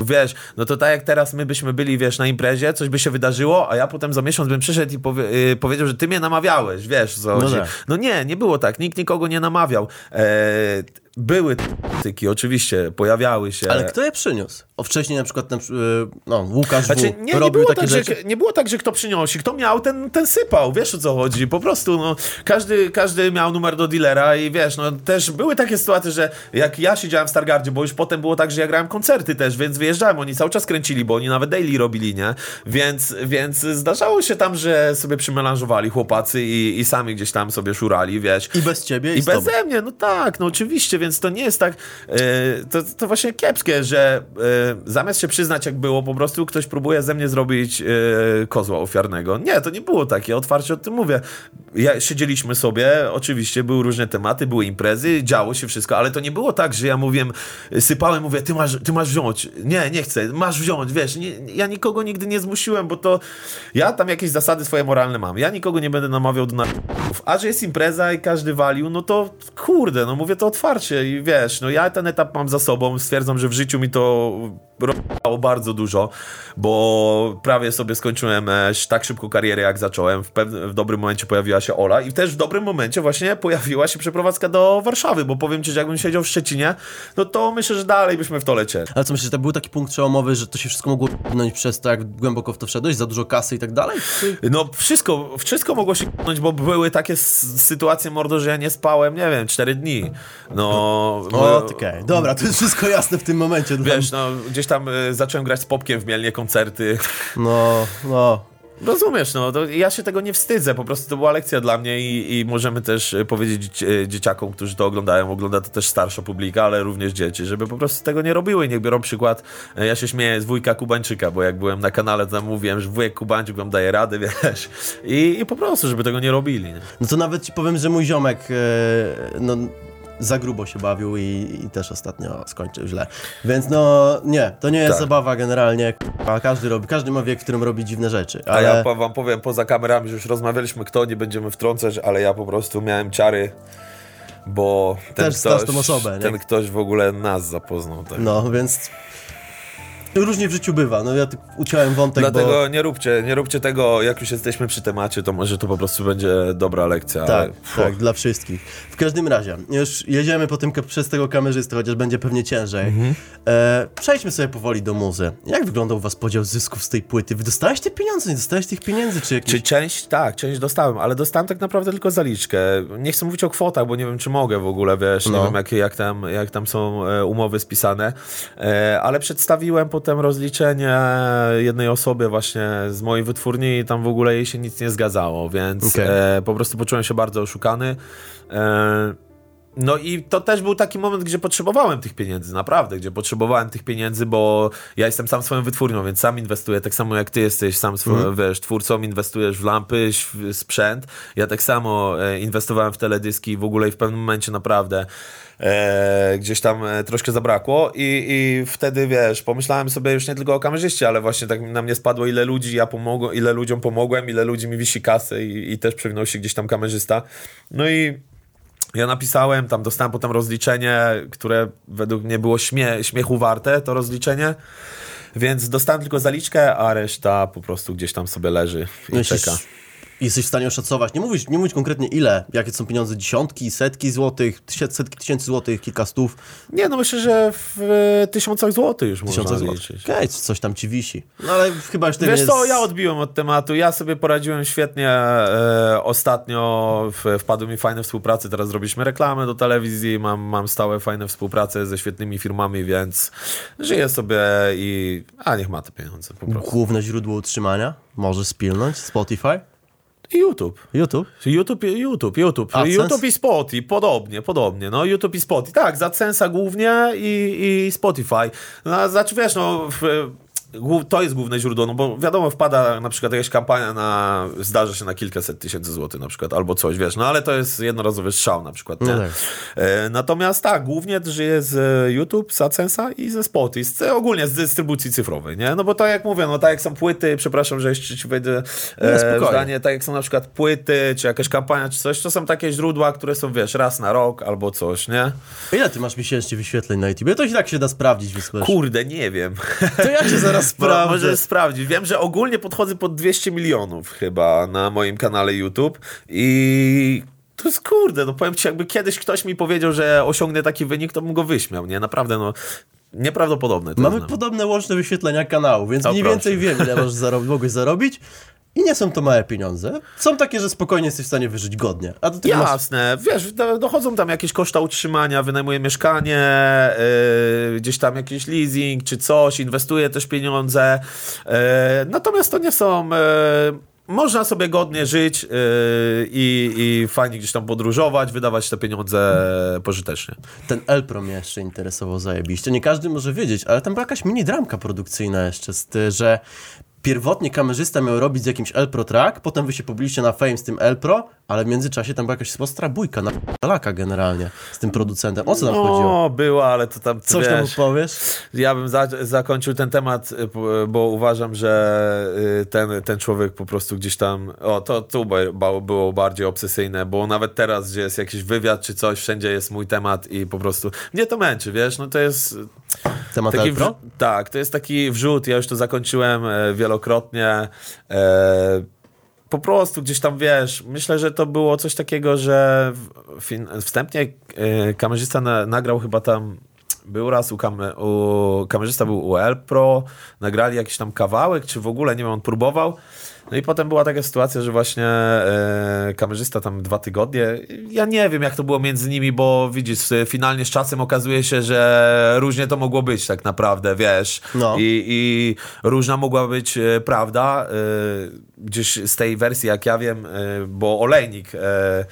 Wiesz, no to tak jak teraz my byśmy byli, wiesz, na imprezie, coś by się wydarzyło, a ja potem za miesiąc bym przyszedł i powie, y, powiedział, że ty mnie namawiałeś, wiesz, co No tak. No nie, nie było tak, nikt nikogo nie namawiał. E, były tyki, oczywiście, pojawiały się. Ale kto je przyniósł? O wcześniej na przykład, y, no, Łukasz Znaczy, W. nie, nie, robił takie tak, rzeczy. że, nie było tak, że kto przynosi. Kto miał, ten, ten sypał. Wiesz o co chodzi. Po prostu no, każdy, każdy miał numer do dealera i wiesz, no też były takie sytuacje, że jak ja siedziałem w Stargardzie, bo już potem było tak, że ja grałem koncerty też, więc wyjeżdżałem. Oni cały czas kręcili, bo oni nawet daily robili, nie? Więc, więc zdarzało się tam, że sobie przymelanżowali chłopacy i, i sami gdzieś tam sobie szurali, wiesz. I bez ciebie, i, I z tobą. beze mnie, no tak, no oczywiście, więc to nie jest tak, e, to, to właśnie kiepskie, że e, zamiast się przyznać jak było, po prostu ktoś próbuje ze mnie zrobić e, kozła ofiarnego. Nie, to nie było takie, otwarcie o tym mówię. Ja, siedzieliśmy sobie, oczywiście były różne tematy, były imprezy, działo się wszystko, ale to nie było tak, że ja mówiłem, sypałem, mówię, ty masz, ty masz wziąć. Nie, nie chcę, masz wziąć, wiesz, nie, ja nikogo nigdy nie zmusiłem, bo to ja tam jakieś zasady swoje moralne mam. Ja nikogo nie będę namawiał do narkotyków. A że jest impreza i każdy walił, no to kurde, no mówię to otwarcie i wiesz, no ja ten etap mam za sobą, stwierdzam, że w życiu mi to robiło bardzo dużo, bo prawie sobie skończyłem e, tak szybko karierę, jak zacząłem. W, pewnym, w dobrym momencie pojawiła się Ola i też w dobrym momencie właśnie pojawiła się przeprowadzka do Warszawy, bo powiem ci, że jakbym siedział w Szczecinie, no to myślę, że dalej byśmy w to lecieli. Ale co myślisz, że to był taki punkt przełomowy, że to się wszystko mogło pchnąć przez to, jak głęboko w to wszedłeś, za dużo kasy i tak dalej? Czy... No wszystko, wszystko mogło się pchnąć, bo były takie sytuacje, mordo, że ja nie spałem, nie wiem, 4 dni. No... O, okej, okay. dobra, to jest wszystko jasne w tym momencie. Wiesz, no gdzieś tam y, zacząłem grać z Popkiem w Mielnie koncerty. No, no. Rozumiesz, no, to ja się tego nie wstydzę, po prostu to była lekcja dla mnie i, i możemy też e, powiedzieć e, dzieciakom, którzy to oglądają, ogląda to też starsza publika, ale również dzieci, żeby po prostu tego nie robiły niech biorą przykład, e, ja się śmieję z wujka Kubańczyka, bo jak byłem na kanale, to tam mówiłem, że wujek Kubańczyk wam daje radę, (laughs) wiesz, i, i po prostu, żeby tego nie robili. Nie? No to nawet ci powiem, że mój ziomek, no za grubo się bawił i, i, też ostatnio skończył źle. Więc no nie, to nie jest tak. zabawa generalnie. A każdy robi, każdy ma wiek, w którym robi dziwne rzeczy. Ale... A ja wam powiem poza kamerami, że już rozmawialiśmy, kto nie będziemy wtrącać, ale ja po prostu miałem ciary bo ten, Też ktoś, tą osobę, ten ktoś w ogóle nas zapoznał. Tak. No, więc Różnie w życiu bywa, no ja tak uciąłem wątek, Dlatego bo... nie róbcie, nie róbcie tego, jak już jesteśmy przy temacie, to może to po prostu będzie dobra lekcja. Tak, ale... tak, dla wszystkich. W każdym razie, już jedziemy po tym, przez tego kamerzystę, chociaż będzie pewnie ciężej. Mhm. E, przejdźmy sobie powoli do muzy. Jak wyglądał u was podział zysków z tej płyty? Wy dostałeś te pieniądze, nie dostałeś tych pieniędzy, czy jakieś... Czy część, tak, część dostałem, ale dostałem tak naprawdę tylko zaliczkę. Nie chcę mówić o kwotach, bo nie wiem, czy mogę w ogóle, wiesz, no. nie wiem, jak, jak, tam, jak tam są e, umowy spisane, e, ale przedstawiłem potem rozliczenie jednej osobie właśnie z mojej wytwórni i tam w ogóle jej się nic nie zgadzało, więc okay. e, po prostu poczułem się bardzo oszukany. E, no i to też był taki moment, gdzie potrzebowałem tych pieniędzy, naprawdę, gdzie potrzebowałem tych pieniędzy, bo ja jestem sam swoją wytwórnią, więc sam inwestuję, tak samo jak ty jesteś sam swoją, mm. wiesz, twórcą, inwestujesz w lampy, w sprzęt. Ja tak samo e, inwestowałem w teledyski w ogóle i w pewnym momencie naprawdę e, gdzieś tam e, troszkę zabrakło i, i wtedy, wiesz, pomyślałem sobie już nie tylko o kamerzyście, ale właśnie tak na mnie spadło, ile ludzi ja pomogłem, ile ludziom pomogłem, ile ludzi mi wisi kasy i, i też przewinął się gdzieś tam kamerzysta. No i ja napisałem, tam dostałem potem rozliczenie, które według mnie było śmie śmiechu warte, to rozliczenie. Więc dostałem tylko zaliczkę, a reszta po prostu gdzieś tam sobie leży i Myślisz, czeka jesteś w stanie oszacować, nie mówić, nie mówić konkretnie ile, jakie są pieniądze, dziesiątki, setki złotych, setki tysięcy złotych, kilka stów? Nie, no myślę, że w e, tysiącach złotych już tysiącach można liczyć. Okej, okay, coś tam ci wisi. No ale chyba już Wiesz co, ja odbiłem od tematu, ja sobie poradziłem świetnie e, ostatnio, w, wpadły mi fajne współprace, teraz zrobiliśmy reklamę do telewizji, mam, mam stałe fajne współprace ze świetnymi firmami, więc żyję sobie i a niech ma te pieniądze po prostu. Główne źródło utrzymania? Może spilnąć? Spotify? YouTube. YouTube? YouTube, YouTube, YouTube. YouTube i Spotify, podobnie, podobnie. No, YouTube i Spotify. Tak, za Censa głównie i, i Spotify. No, znaczy, wiesz, no, w, to jest główne źródło, no bo wiadomo, wpada na przykład jakaś kampania na, zdarza się na kilkaset tysięcy złotych na przykład, albo coś, wiesz, no ale to jest jednorazowy strzał na przykład, nie? No tak. e, natomiast tak, głównie żyje z YouTube, z AdSense'a i ze Spotify, z, ogólnie z dystrybucji cyfrowej, nie? No bo tak jak mówię, no tak jak są płyty, przepraszam, że jeszcze ci wejdę e, no, zdanie, tak jak są na przykład płyty, czy jakaś kampania, czy coś, to są takie źródła, które są, wiesz, raz na rok albo coś, nie? Ile ty masz miesięcznie wyświetleń na YouTube? To i tak się da sprawdzić, wysłuchasz. Kurde, nie wiem. To ja cię zaraz (laughs) sprawdzę. Może sprawdzić. Wiem, że ogólnie podchodzę pod 200 milionów chyba na moim kanale YouTube i to jest kurde, no powiem ci, jakby kiedyś ktoś mi powiedział, że osiągnę taki wynik, to bym go wyśmiał, nie? Naprawdę, no nieprawdopodobne. Mamy znam. podobne łączne wyświetlenia kanału, więc mniej więcej wiem, ile (laughs) możesz zarobić, mogłeś zarobić. I nie są to małe pieniądze. Są takie, że spokojnie jesteś w stanie wyżyć godnie. A do Jasne. Masz... Wiesz, dochodzą tam jakieś koszta utrzymania, wynajmuję mieszkanie, yy, gdzieś tam jakiś leasing czy coś, inwestuję też pieniądze. Yy, natomiast to nie są... Yy, można sobie godnie żyć yy, i, i fajnie gdzieś tam podróżować, wydawać te pieniądze pożytecznie. Ten Elpro mnie jeszcze interesował zajebiście. Nie każdy może wiedzieć, ale tam była jakaś mini dramka produkcyjna jeszcze, z ty, że pierwotnie kamerzysta miał robić z jakimś Elpro track, potem wy się pobiliście na fame z tym Elpro, ale w międzyczasie tam była jakaś ostra bójka na laka generalnie z tym producentem. O co tam chodziło? No, była, ale to tam, Coś wiesz, tam powiesz? Ja bym za, zakończył ten temat, y, bo uważam, że y, ten, ten człowiek po prostu gdzieś tam. O, to tu było bardziej obsesyjne, bo nawet teraz, gdzie jest jakiś wywiad czy coś, wszędzie jest mój temat i po prostu. Mnie to męczy, wiesz, no to jest. Temat Taki wrz- tak, to jest taki wrzut. Ja już to zakończyłem e, wielokrotnie. E, po prostu gdzieś tam wiesz, myślę, że to było coś takiego, że wstępnie e, kamerzysta na, nagrał chyba tam. Był raz u, u kamerzysta był u El Pro, nagrali jakiś tam kawałek, czy w ogóle, nie wiem, on próbował. No i potem była taka sytuacja, że właśnie e, kamerzysta tam dwa tygodnie, ja nie wiem jak to było między nimi, bo widzisz, finalnie z czasem okazuje się, że różnie to mogło być tak naprawdę, wiesz. No. I, i różna mogła być e, prawda, e, gdzieś z tej wersji, jak ja wiem, e, bo Olejnik e,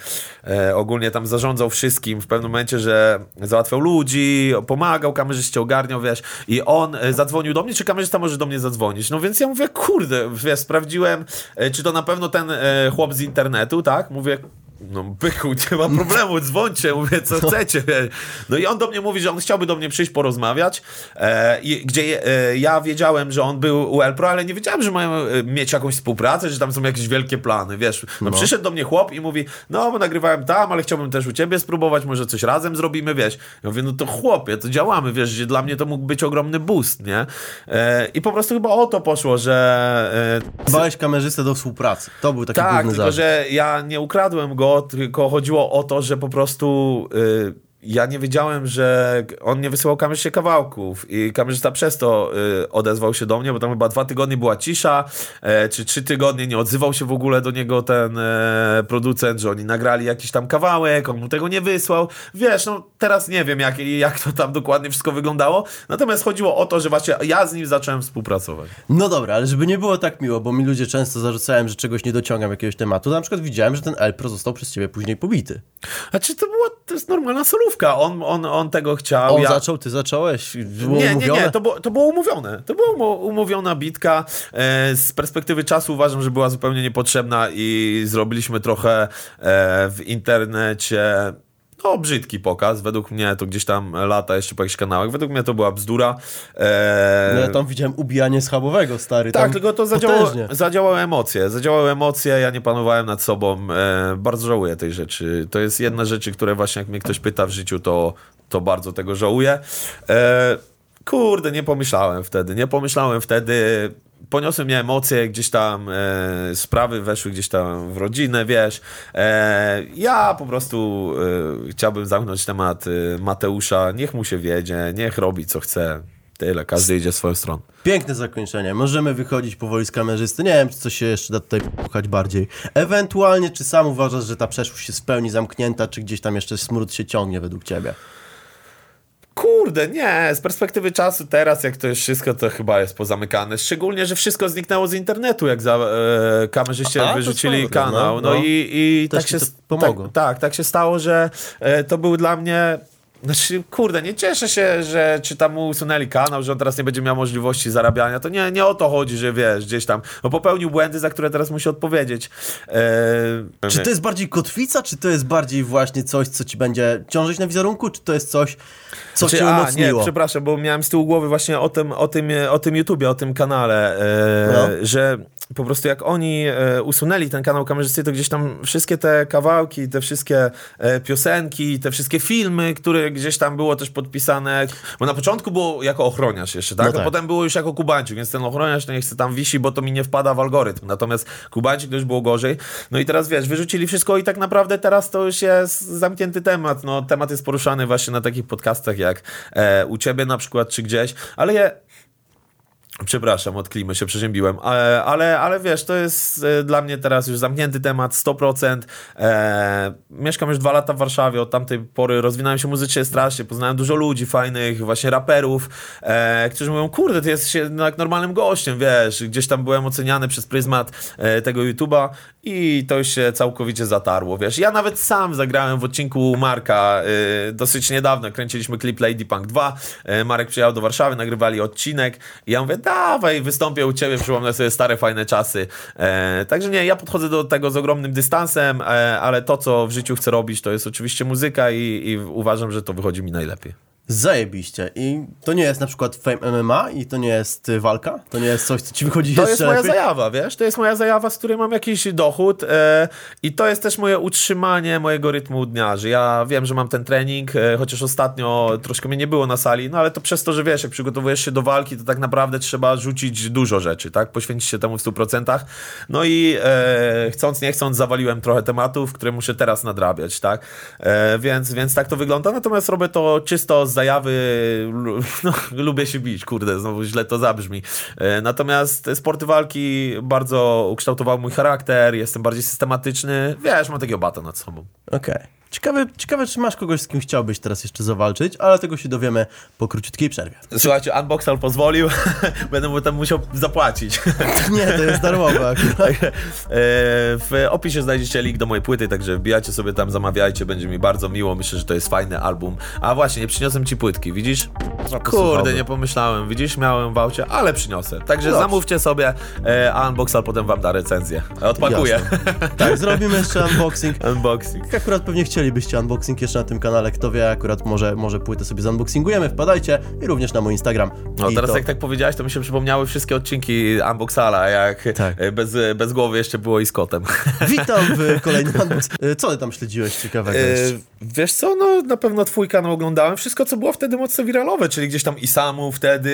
e, ogólnie tam zarządzał wszystkim w pewnym momencie, że załatwiał ludzi, pomagał kamerzyście, ogarniał, wiesz, i on e, zadzwonił do mnie, czy kamerzysta może do mnie zadzwonić? No więc ja mówię, kurde, wiesz, sprawdziłem, e, czy to na pewno ten e, chłop z internetu, tak? Mówię, no byku, (laughs) nie ma problemu, dzwońcie, mówię, co chcecie. wiesz. No i on do mnie mówi, że on chciałby do mnie przyjść porozmawiać, e, gdzie e, ja wiedziałem, że on był u Elpro, ale nie wiedziałem, że mają e, mieć jakąś współpracę, że tam są jakieś wielkie plany, wiesz. No, przyszedł do mnie chłop i mówi, no bo nagrywałem tam, ale chciałbym też u ciebie spróbować, może coś razem zrobimy, wiesz. Ja mówię, no to chłopie, to działamy, wiesz, że dla mnie to mógł być ogromny boost, nie? E, I po prostu chyba o to poszło, że e, Bałeś kamerzystę do współpracy. To był taki tak, główny tylko zarzut. że ja nie ukradłem go, tylko chodziło o to, że po prostu y, ja nie wiedziałem, że on nie wysyłał kamerzyście kawałków i kamerzysta przez to y, odezwał się do mnie, bo tam chyba dwa tygodnie była cisza, e, czy trzy tygodnie nie odzywał się w ogóle do niego ten e, producent, że oni nagrali jakiś tam kawałek, on mu tego nie wysłał. Wiesz, no teraz nie wiem, jak, jak to tam dokładnie wszystko wyglądało, natomiast chodziło o to, że właśnie ja z nim zacząłem współpracować. No dobra, ale żeby nie było tak miło, bo mi ludzie często zarzucają, że czegoś nie dociągam jakiegoś tematu. Na przykład widziałem, że ten Elpro został przez ciebie później pobity. Znaczy to była, to jest normalna solówka, on, on, on tego chciał. On ja... zaczął, ty zacząłeś. Było Nie, nie, umówione? nie, to było, to było umówione. To była umówiona bitka. E, z perspektywy czasu uważam, że była zupełnie niepotrzebna i zrobiliśmy trochę e, w internecie. No, brzydki pokaz. Według mnie to gdzieś tam lata jeszcze po jakichś kanałach. Według mnie to była bzdura. E, No ja tam widziałem ubijanie schabowego, stary. tak, tylko to zadziałało, zadziałały emocje. Zadziałały emocje, ja nie panowałem nad sobą. E, bardzo żałuję tej rzeczy. To jest jedna rzeczy, które właśnie jak mnie ktoś pyta w życiu, to, to bardzo tego żałuję. E, kurde, nie pomyślałem wtedy. Nie pomyślałem wtedy. Poniosły mnie emocje, gdzieś tam e, sprawy weszły gdzieś tam w rodzinę, wiesz. E, ja po prostu e, chciałbym zamknąć temat e, Mateusza. Niech mu się wiedzie, niech robi co chce. Tyle, każdy idzie swoją stronę. Piękne zakończenie. Możemy wychodzić powoli z kamerzysty. Nie wiem, czy coś się jeszcze da tutaj pchać bardziej. Ewentualnie, czy sam uważasz, że ta przeszłość jest w pełni zamknięta, czy gdzieś tam jeszcze smród się ciągnie według ciebie? Kurde, nie, z perspektywy czasu teraz, jak to jest wszystko, to chyba jest pozamykane. Szczególnie, że wszystko zniknęło z internetu, jak za e, kamerzyście wyrzucili kanał. no, No, no. i, i tak się pomogło. Tak, tak, tak się stało, że e, to był dla mnie. Znaczy, kurde, nie cieszę się, że czy tam mu usunęli kanał, że on teraz nie będzie miał możliwości zarabiania. To nie, nie o to chodzi, że wiesz, gdzieś tam. No popełnił błędy, za które teraz musi odpowiedzieć. E, Czy to jest bardziej kotwica, czy to jest bardziej właśnie coś, co ci będzie ciążyć na wizerunku, czy to jest coś, co Znaczy, cię a, umocniło? Nie, przepraszam, bo miałem z tyłu głowy właśnie o tym, o tym, o tym YouTubie, o tym kanale, e, No. że po prostu jak oni e, usunęli ten kanał kamerzysty, to gdzieś tam wszystkie te kawałki, te wszystkie e, piosenki, te wszystkie filmy, które gdzieś tam było też podpisane, bo na początku było jako ochroniarz jeszcze, tak? No tak. A potem było już jako Kubańczyk, więc ten ochroniarz to niech se tam wisi, bo to mi nie wpada w algorytm. Natomiast Kubańczyk to już było gorzej. No i teraz wiesz, wyrzucili wszystko i tak naprawdę teraz to już jest zamknięty temat. No temat jest poruszany właśnie na takich podcastach jak e, u ciebie na przykład, czy gdzieś, ale ja, Przepraszam, od klimy się przeziębiłem, ale, ale, ale wiesz, to jest e, dla mnie teraz już zamknięty temat, 100%. E, mieszkam już dwa lata w Warszawie, od tamtej pory rozwinąłem się muzycznie strasznie, poznałem dużo ludzi fajnych, właśnie raperów, e, którzy mówią, kurde, ty jesteś jednak normalnym gościem, wiesz, gdzieś tam byłem oceniany przez pryzmat e, tego YouTube'a i to już się całkowicie zatarło, wiesz. Ja nawet sam zagrałem w odcinku Marka e, dosyć niedawno, kręciliśmy klip Lady Punk 2, e, Marek przyjechał do Warszawy, nagrywali odcinek i ja mówię, dawaj, wystąpię u ciebie, przypomnę sobie stare, fajne czasy. E, także nie, ja podchodzę do tego z ogromnym dystansem, e, ale to, co w życiu chcę robić, to jest oczywiście muzyka i, i uważam, że to wychodzi mi najlepiej. Zajebiście. I to nie jest na przykład Fame MMA i to nie jest y, walka? To nie jest coś, co ci wychodzi To jest moja lepiej? zajawa, wiesz? To jest moja zajawa, z której mam jakiś dochód e, i to jest też moje utrzymanie mojego rytmu dnia, że ja wiem, że mam ten trening, e, chociaż ostatnio troszkę mnie nie było na sali, no ale to przez to, że wiesz, jak przygotowujesz się do walki, to tak naprawdę trzeba rzucić dużo rzeczy, tak? Poświęcić się temu w 100%. No i e, chcąc, nie chcąc, zawaliłem trochę tematów, które muszę teraz nadrabiać, tak? Więc, więc tak to wygląda, natomiast robię to czysto z zajawy, (laughs) no, lubię się bić, kurde, znowu źle to zabrzmi. E, Natomiast sporty walki bardzo ukształtowały mój charakter, jestem bardziej systematyczny, wiesz, mam takiego bata nad sobą. Okej. Ciekawe, ciekawe, czy masz kogoś, z kim chciałbyś teraz jeszcze zawalczyć, ale tego się dowiemy po króciutkiej przerwie. Słuchajcie, Unboxal pozwolił, (laughs) będę mu tam musiał zapłacić. (laughs) Nie, to jest darmowe. (laughs) E, W opisie znajdziecie link do mojej płyty, także wbijajcie sobie tam, zamawiajcie, będzie mi bardzo miło, myślę, że to jest fajny album. A właśnie, nie przyniosłem ci płytki, widzisz? Kurde, nie pomyślałem, widzisz, miałem w aucie, ale przyniosę. Także Dobrze. zamówcie sobie, e, a Unboxal potem wam da recenzję. Odpakuję. Jasne. Tak, zrobimy jeszcze unboxing. Unboxing. Akurat pewnie chcielibyście unboxing jeszcze na tym kanale, kto wie, akurat może, może płytę sobie zunboxingujemy, wpadajcie i również na mój Instagram. No I teraz to... jak tak powiedziałeś, to mi się przypomniały wszystkie odcinki Unboxala, jak Tak. e, bez, bez głowy jeszcze było i z kotem. Witam w (laughs) kolejnym unboxing. Co ty tam śledziłeś ciekawego E, jeszcze? Wiesz co, no na pewno twój kanał oglądałem. Wszystko, co było wtedy mocno wiralowe, czyli gdzieś tam Isamu wtedy,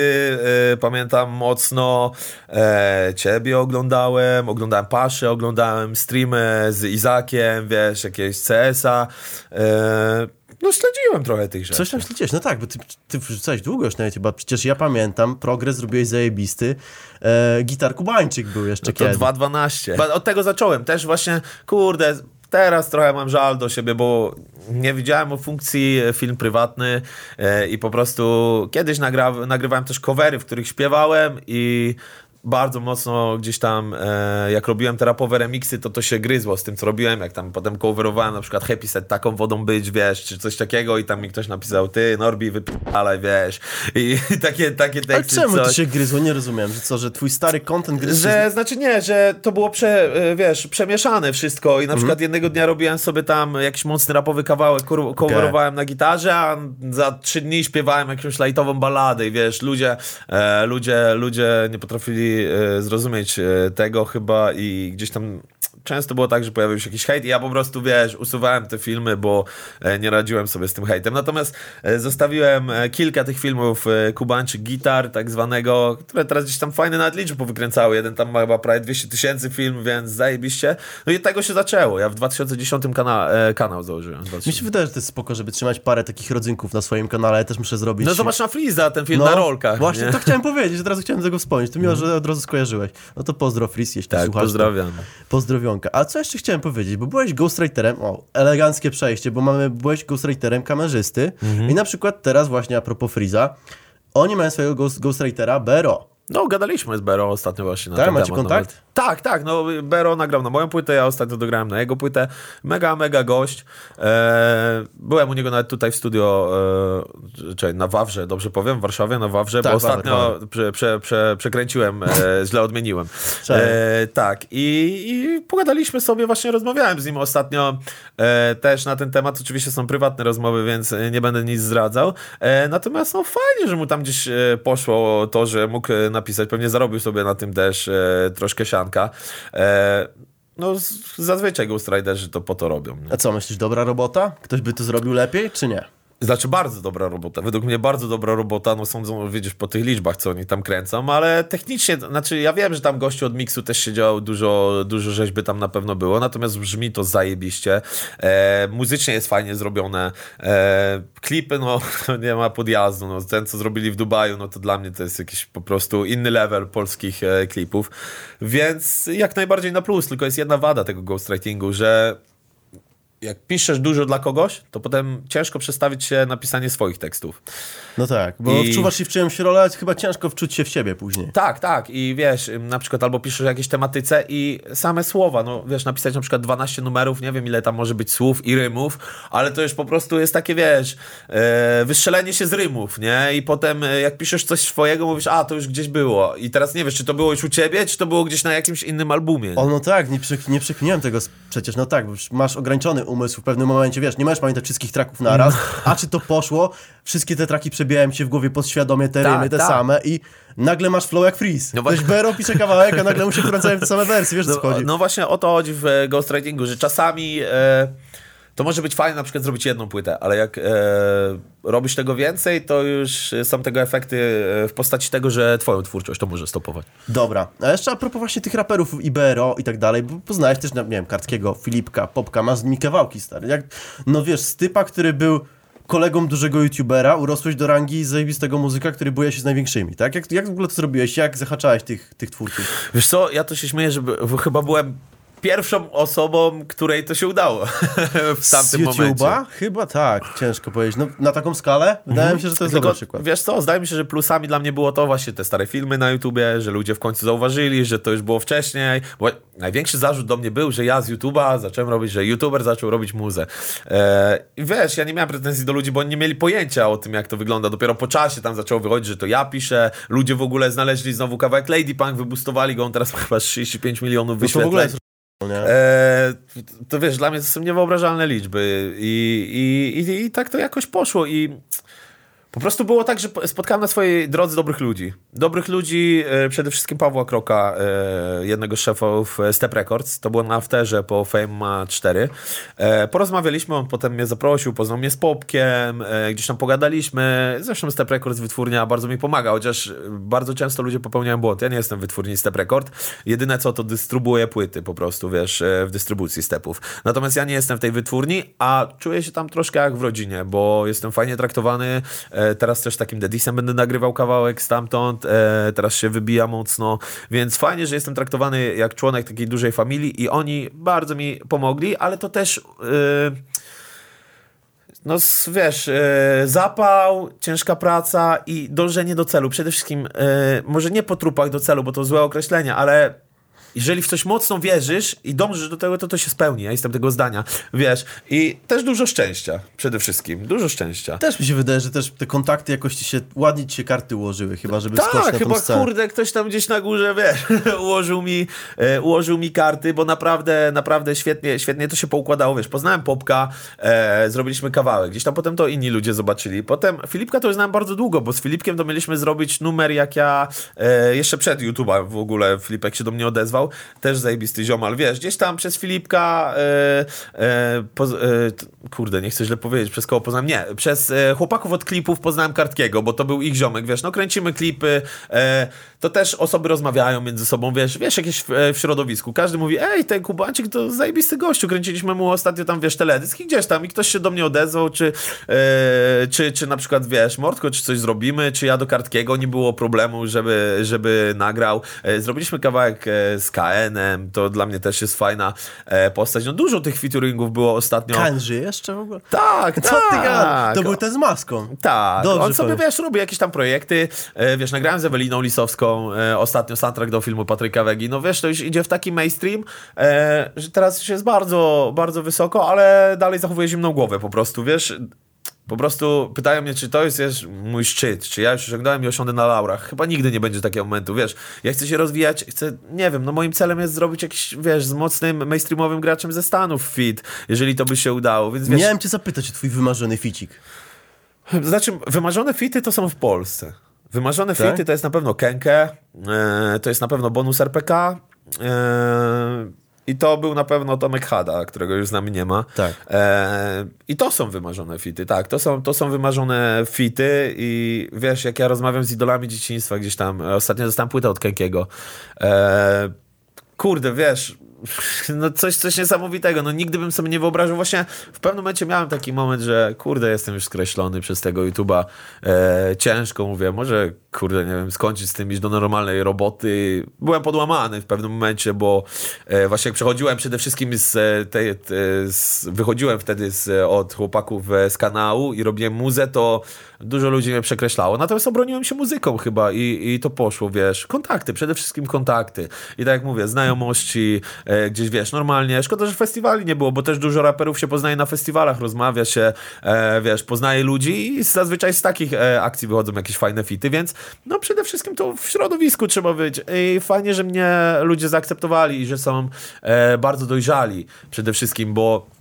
e, pamiętam mocno, e, ciebie oglądałem, oglądałem Paszę, oglądałem streamy z Izakiem, wiesz, jakiegoś CS-a. E, no śledziłem trochę tych rzeczy. Coś tam śledziłeś, no tak, bo ty, ty wrzucałeś długo już na YouTube, przecież ja pamiętam, progres zrobiłeś zajebisty, e, Gitar Kubańczyk był jeszcze No to kiedy. 2.12. Ba- Od tego zacząłem. Też właśnie, kurde, teraz trochę mam żal do siebie, bo nie widziałem o funkcji e, film prywatny e, i po prostu kiedyś nagrywałem też covery, w których śpiewałem i bardzo mocno gdzieś tam, e, jak robiłem te rapowe remixy, to to się gryzło z tym, co robiłem, jak tam potem coverowałem na przykład Happy Set, taką wodą być, wiesz, czy coś takiego i tam mi ktoś napisał, ty Norbi, wypalaj, wiesz, i (laughs) takie, takie Ale teksty, czemu coś. to się gryzło? Nie rozumiem, że co, że twój stary content gryzł się Że, znaczy nie, że to było prze, e, wiesz, przemieszane wszystko i na Mhm. przykład jednego dnia robiłem sobie tam jakiś mocny rapowy kawałek, coverowałem na gitarze, a za trzy dni śpiewałem jakąś lajtową balladę i wiesz, ludzie, e, ludzie, ludzie nie potrafili zrozumieć e, tego chyba i gdzieś tam często było tak, że pojawił się jakiś hejt i ja po prostu, wiesz, usuwałem te filmy, bo e, nie radziłem sobie z tym hejtem. Natomiast e, zostawiłem e, kilka tych filmów Kubańczyk Gitar, tak zwanego, które teraz gdzieś tam fajne nawet liczby powykręcały. Jeden tam ma chyba prawie 200 tysięcy film, więc zajebiście. No i tego się zaczęło. Ja w 2010 kana kanał założyłem. Mi się wydaje, że to jest spoko, żeby trzymać parę takich rodzynków na swoim kanale, ja też muszę zrobić... No zobacz na Freeza, ten film na rolkach. Właśnie nie? to chciałem powiedzieć, od razu chciałem tego wspomnieć. To miło, że od razu skojarzyłeś. No to pozdro Fris, jeśli Tak, słuchasz. pozdrawiam. Pozdrowionka. A co jeszcze chciałem powiedzieć, bo byłeś ghostwriterem, o, eleganckie przejście, bo mamy, byłeś ghostwriterem kamerzysty Mhm. i na przykład teraz właśnie a propos Friza, oni mają swojego ghost, ghostwritera Bero. No, gadaliśmy z Bero ostatnio właśnie na Tak, ten macie temat. kontakt? Nawet. Tak, tak, no Bero nagrał na moją płytę, ja ostatnio dograłem na jego płytę. Mega, mega gość. E, byłem u niego nawet tutaj w studio, e, czyli na Wawrze, dobrze powiem, w Warszawie, na Wawrze, Tak, bo Wawr, ostatnio Wawr. prze, prze, prze, przekręciłem, e, źle odmieniłem. E, tak, i, i pogadaliśmy sobie, właśnie rozmawiałem z nim ostatnio e, też na ten temat. Oczywiście są prywatne rozmowy, więc nie będę nic zdradzał. E, natomiast no fajnie, że mu tam gdzieś e, poszło to, że mógł e, napisać. Pewnie zarobił sobie na tym też e, troszkę sianka. E, no zazwyczaj ghostwriterzy to po to robią. Nie? A co, myślisz, dobra robota? Ktoś by to zrobił lepiej, czy nie? Znaczy bardzo dobra robota. Według mnie bardzo dobra robota. No sądzą, widzisz, po tych liczbach, co oni tam kręcą, ale technicznie, znaczy ja wiem, że tam gościu od miksu też siedział, dużo, dużo rzeźby tam na pewno było, natomiast brzmi to zajebiście. E, muzycznie jest fajnie zrobione. E, klipy, no (laughs) nie ma podjazdu. No, ten, co zrobili w Dubaju, no to dla mnie to jest jakiś po prostu inny level polskich e, klipów. Więc jak najbardziej na plus, tylko jest jedna wada tego ghostwritingu, że jak piszesz dużo dla kogoś, to potem ciężko przestawić się na pisanie swoich tekstów. No tak, bo I- wczuwasz się w czyjąś rolę, ale chyba ciężko wczuć się w siebie później. Tak, tak. I wiesz, na przykład albo piszesz o jakiejś tematyce i same słowa, no wiesz, napisać na przykład 12 numerów, nie wiem ile tam może być słów i rymów, ale to już po prostu jest takie, wiesz, e, wystrzelenie się z rymów, nie? I potem e, jak piszesz coś swojego, mówisz, a to już gdzieś było. I teraz nie wiesz, czy to było już u ciebie, czy to było gdzieś na jakimś innym albumie. O, no tak, nie, przek- nie przekminiłem tego przecież, no tak, masz ograniczony umysł w pewnym momencie, wiesz, nie możesz pamiętać wszystkich traków naraz, a czy to poszło, wszystkie te traki przebijają ci się w głowie podświadomie, te Tak, rymy, te tak. same i nagle masz flow jak freeze. No No Ktoś Bero pisze kawałek, a nagle mu się wkręcają te same wersje, wiesz o co No, chodzi. no właśnie o to chodzi w e, ghostwritingu, że czasami e, to może być fajne na przykład zrobić jedną płytę, ale jak e, robisz tego więcej, to już są tego efekty e, w postaci tego, że twoją twórczość to może stopować. Dobra, a jeszcze a propos właśnie tych raperów Ibero i tak dalej, bo poznałeś też, no, nie wiem, Kartkiego, Filipka, Popka, masz z nimi kawałki, stary. Jak, no wiesz, z typa, który był kolegą dużego youtubera, urosłeś do rangi zajebistego muzyka, który buje się z największymi, tak? Jak, jak w ogóle to zrobiłeś? Jak zahaczałeś tych, tych twórców? Wiesz co, ja to się śmieję, że chyba byłem pierwszą osobą, której to się udało (laughs) w tamtym z momencie. YouTube'a? Chyba tak, ciężko powiedzieć. No, na taką skalę? Wydaje mi się, że to jest Tylko, dobry przykład. Wiesz co, zdaje mi się, że plusami dla mnie było to właśnie te stare filmy na YouTubie, że ludzie w końcu zauważyli, że to już było wcześniej, bo największy zarzut do mnie był, że ja z YouTuba zacząłem robić, że YouTuber zaczął robić muzę. E, I wiesz, ja nie miałem pretensji do ludzi, bo oni nie mieli pojęcia o tym, jak to wygląda. Dopiero po czasie tam zaczęło wychodzić, że to ja piszę, ludzie w ogóle znaleźli znowu kawałek Lady Punk, wybustowali go, on teraz ma chyba 35 milionów No wyświetleń. ogóle E, to wiesz, dla mnie to są niewyobrażalne liczby i, i, i, i tak to jakoś poszło i po prostu było tak, że po- spotkałem na swojej drodze dobrych ludzi. Dobrych ludzi, e, przede wszystkim Pawła Kroka, e, jednego z szefów e, Step Records. To było na afterze po Fame 4. E, porozmawialiśmy, on potem mnie zaprosił, poznał mnie z Popkiem, gdzieś tam pogadaliśmy. Zresztą Step Records wytwórnia bardzo mi pomaga, chociaż bardzo często ludzie popełniają błąd. Ja nie jestem wytwórni Step Record. Jedyne co, to dystrybuuję płyty po prostu, wiesz, w dystrybucji stepów. Natomiast ja nie jestem w tej wytwórni, a czuję się tam troszkę jak w rodzinie, bo jestem fajnie traktowany. Teraz też takim Dedisem będę nagrywał kawałek stamtąd. E, teraz się wybija mocno, więc fajnie, że jestem traktowany jak członek takiej dużej familii i oni bardzo mi pomogli, ale to też... e, no wiesz, e, zapał, ciężka praca i dążenie do celu. Przede wszystkim, może nie po trupach do celu, bo to złe określenie, ale jeżeli w coś mocno wierzysz i dążysz do tego, to to się spełni. Ja jestem tego zdania, wiesz. I też dużo szczęścia, przede wszystkim. Dużo szczęścia. Też mi się wydaje, że też te kontakty jakoś ci się, ładnie ci się karty ułożyły, chyba żeby Tak, na chyba tą kurde, ktoś tam gdzieś na górze, wiesz, (laughs) ułożył mi, e, ułożył mi karty, bo naprawdę, naprawdę świetnie, świetnie to się poukładało, wiesz, poznałem Popka, e, zrobiliśmy kawałek, gdzieś tam potem to inni ludzie zobaczyli, potem Filipka to już znałem bardzo długo, bo z Filipkiem to mieliśmy zrobić numer, jak ja, e, jeszcze przed YouTube'a w ogóle Filipek się do mnie odezwał, też zajebisty ziomal, wiesz, gdzieś tam przez Filipka, e, e, poz, e, kurde, nie chcę źle powiedzieć, przez kogo poznałem, nie, przez e, chłopaków od klipów poznałem Kartkiego, bo to był ich ziomek, wiesz, no kręcimy klipy, e, to też osoby rozmawiają między sobą, wiesz, wiesz, jakieś w, e, w środowisku, każdy mówi, ej, ten Kubancik to zajebisty gościu, kręciliśmy mu ostatnio tam, wiesz, teledysk i gdzieś tam i ktoś się do mnie odezwał, czy, czy, czy na przykład, wiesz, Mordko, czy coś zrobimy, czy ja do Kartkiego, nie było problemu, żeby, żeby nagrał, zrobiliśmy kawałek e, z KN-em, to dla mnie też jest fajna e, postać, no dużo tych featuringów było ostatnio. Kan żyje jeszcze w ogóle? Tak, Co ty tak. To był ten z maską. Tak, Dobrze on sobie, powiem. wiesz, robi jakieś tam projekty, e, wiesz, nagrałem z Eweliną Lisowską e, ostatnio soundtrack do filmu Patryka Wegi, no wiesz, to już idzie w taki mainstream, że teraz już jest bardzo, bardzo wysoko, ale dalej zachowuje zimną głowę po prostu, wiesz, po prostu pytają mnie, czy to jest, jest mój szczyt, czy ja już osiągnąłem i osiądę na laurach. Chyba nigdy nie będzie takiego momentu, wiesz. Ja chcę się rozwijać, chcę, nie wiem, no moim celem jest zrobić jakiś, wiesz, z mocnym mainstreamowym graczem ze Stanów fit, jeżeli to by się udało, więc wiesz... Miałem cię zapytać o twój wymarzony ficik. Znaczy, wymarzone fity to są w Polsce. Wymarzone Tak? fity to jest na pewno Kenke, e, to jest na pewno bonus RPK. E, i to był na pewno Tomek Hada, którego już z nami nie ma. Tak. E, I to są wymarzone fity, tak, to są, to są wymarzone fity i wiesz, jak ja rozmawiam z idolami dzieciństwa gdzieś tam, ostatnio dostałem płytę od Kenkiego, e, kurde, wiesz, no coś, coś niesamowitego, no nigdy bym sobie nie wyobraził, właśnie w pewnym momencie miałem taki moment, że kurde, jestem już skreślony przez tego YouTube'a, e, ciężko mówię, może kurde, nie wiem, skończyć z tym, iść do normalnej roboty. Byłem podłamany w pewnym momencie, bo e, właśnie jak przechodziłem przede wszystkim z e, tej, te, wychodziłem wtedy z, od chłopaków e, z kanału i robiłem muzę, to dużo ludzi mnie przekreślało. Natomiast obroniłem się muzyką chyba i, i to poszło, wiesz, kontakty, przede wszystkim kontakty. I tak jak mówię, znajomości, e, gdzieś, wiesz, normalnie. Szkoda, że festiwali nie było, bo też dużo raperów się poznaje na festiwalach, rozmawia się, e, wiesz, poznaje ludzi i zazwyczaj z takich e, akcji wychodzą jakieś fajne fity, więc no przede wszystkim to w środowisku trzeba być. I fajnie, że mnie ludzie zaakceptowali i że są e, bardzo dojrzali przede wszystkim, bo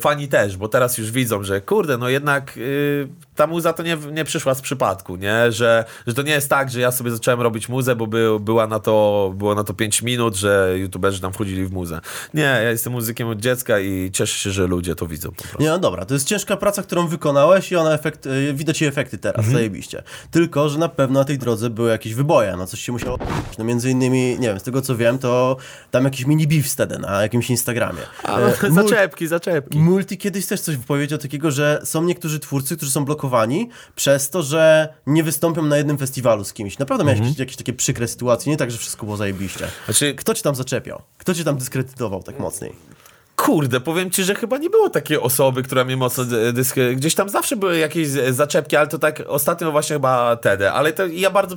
fani też, bo teraz już widzą, że kurde, no jednak y, ta muza to nie, nie przyszła z przypadku, nie? Że, że to nie jest tak, że ja sobie zacząłem robić muzę, bo by, była na to, było na to 5 minut, że youtuberzy tam wchodzili w muzę. Nie, ja jestem muzykiem od dziecka i cieszę się, że ludzie to widzą. Nie, no dobra, to jest ciężka praca, którą wykonałeś i ona efekt, y, widać jej efekty teraz, Mhm. zajebiście. Tylko, że na pewno na tej drodze były jakieś wyboje, no coś się musiało no między innymi, nie wiem, z tego co wiem, to tam jakiś mini beef wtedy na jakimś Instagramie. A, E, (laughs) mul- zaczepki, zaczepki. Multi kiedyś też coś powiedział takiego, że są niektórzy twórcy, którzy są blokowani przez to, że nie wystąpią na jednym festiwalu z kimś. Naprawdę miałeś Mhm. jakieś, jakieś takie przykre sytuacje, nie tak, że wszystko było zajebiście. Znaczy, Kto cię tam zaczepiał? Kto cię tam dyskredytował tak mocniej? Kurde, powiem ci, że chyba nie było takiej osoby, która mnie mocno dy- dysk... Gdzieś tam zawsze były jakieś zaczepki, ale to tak ostatnio właśnie chyba Tedy. Ale to ja bardzo,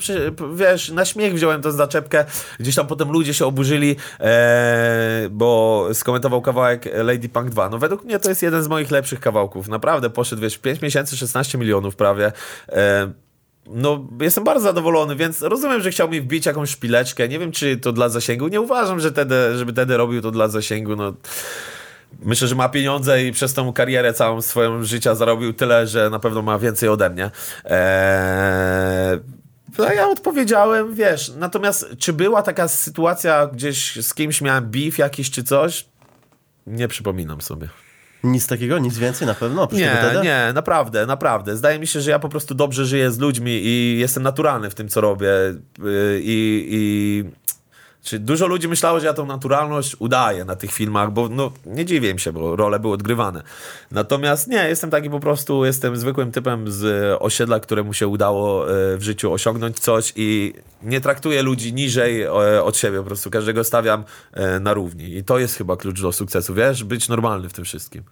wiesz, na śmiech wziąłem tę zaczepkę. Gdzieś tam potem ludzie się oburzyli, e... bo skomentował kawałek Lady Punk 2. No według mnie to jest jeden z moich lepszych kawałków. Naprawdę poszedł, wiesz, 5 miesięcy, 16 milionów prawie. E... No, jestem bardzo zadowolony, więc rozumiem, że chciał mi wbić jakąś szpileczkę. Nie wiem, czy to dla zasięgu. Nie uważam, że tedy, żeby Tedy robił to dla zasięgu. No, Myślę, że ma pieniądze i przez tą karierę całą swoją życia zarobił tyle, że na pewno ma więcej ode mnie. Eee, no ja odpowiedziałem, wiesz, natomiast czy była taka sytuacja gdzieś z kimś miałem beef jakiś czy coś? Nie przypominam sobie. Nic takiego? Nic więcej na pewno? Nie, nie, naprawdę, naprawdę. Zdaje mi się, że ja po prostu dobrze żyję z ludźmi i jestem naturalny w tym, co robię. Yy, I, i czy dużo ludzi myślało, że ja tą naturalność udaję na tych filmach, bo no, nie dziwię im się, bo role były odgrywane. Natomiast nie, jestem taki po prostu, jestem zwykłym typem z osiedla, któremu się udało e, w życiu osiągnąć coś i nie traktuję ludzi niżej e, od siebie, po prostu każdego stawiam e, na równi. I to jest chyba klucz do sukcesu, wiesz? Być normalny w tym wszystkim.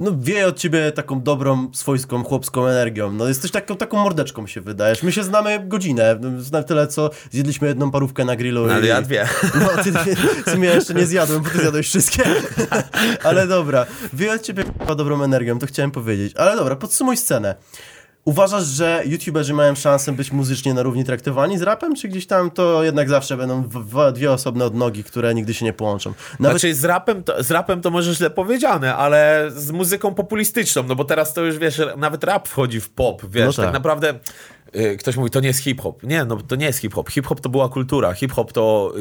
No wieje od ciebie taką dobrą, swojską, chłopską energią. No jesteś taką, taką mordeczką się wydajesz. My się znamy godzinę. Znam tyle, co zjedliśmy jedną parówkę na grillu. No, Ale i... ja dwie. (laughs) No, ty, w sumie ja jeszcze nie zjadłem, bo ty zjadłeś wszystkie. (laughs) Ale dobra, wieje od ciebie dobrą energią, to chciałem powiedzieć. Ale dobra, podsumuj scenę. Uważasz, że youtuberzy mają szansę być muzycznie na równi traktowani z rapem, czy gdzieś tam to jednak zawsze będą w, w, dwie osobne odnogi, które nigdy się nie połączą? Nawet Znaczy z rapem, to, z rapem to może źle powiedziane, ale z muzyką populistyczną, no bo teraz to już wiesz, nawet rap wchodzi w pop, wiesz, No tak. tak. naprawdę ktoś mówi, to nie jest hip-hop. Nie, no to nie jest hip-hop. Hip-hop to była kultura. Hip-hop to,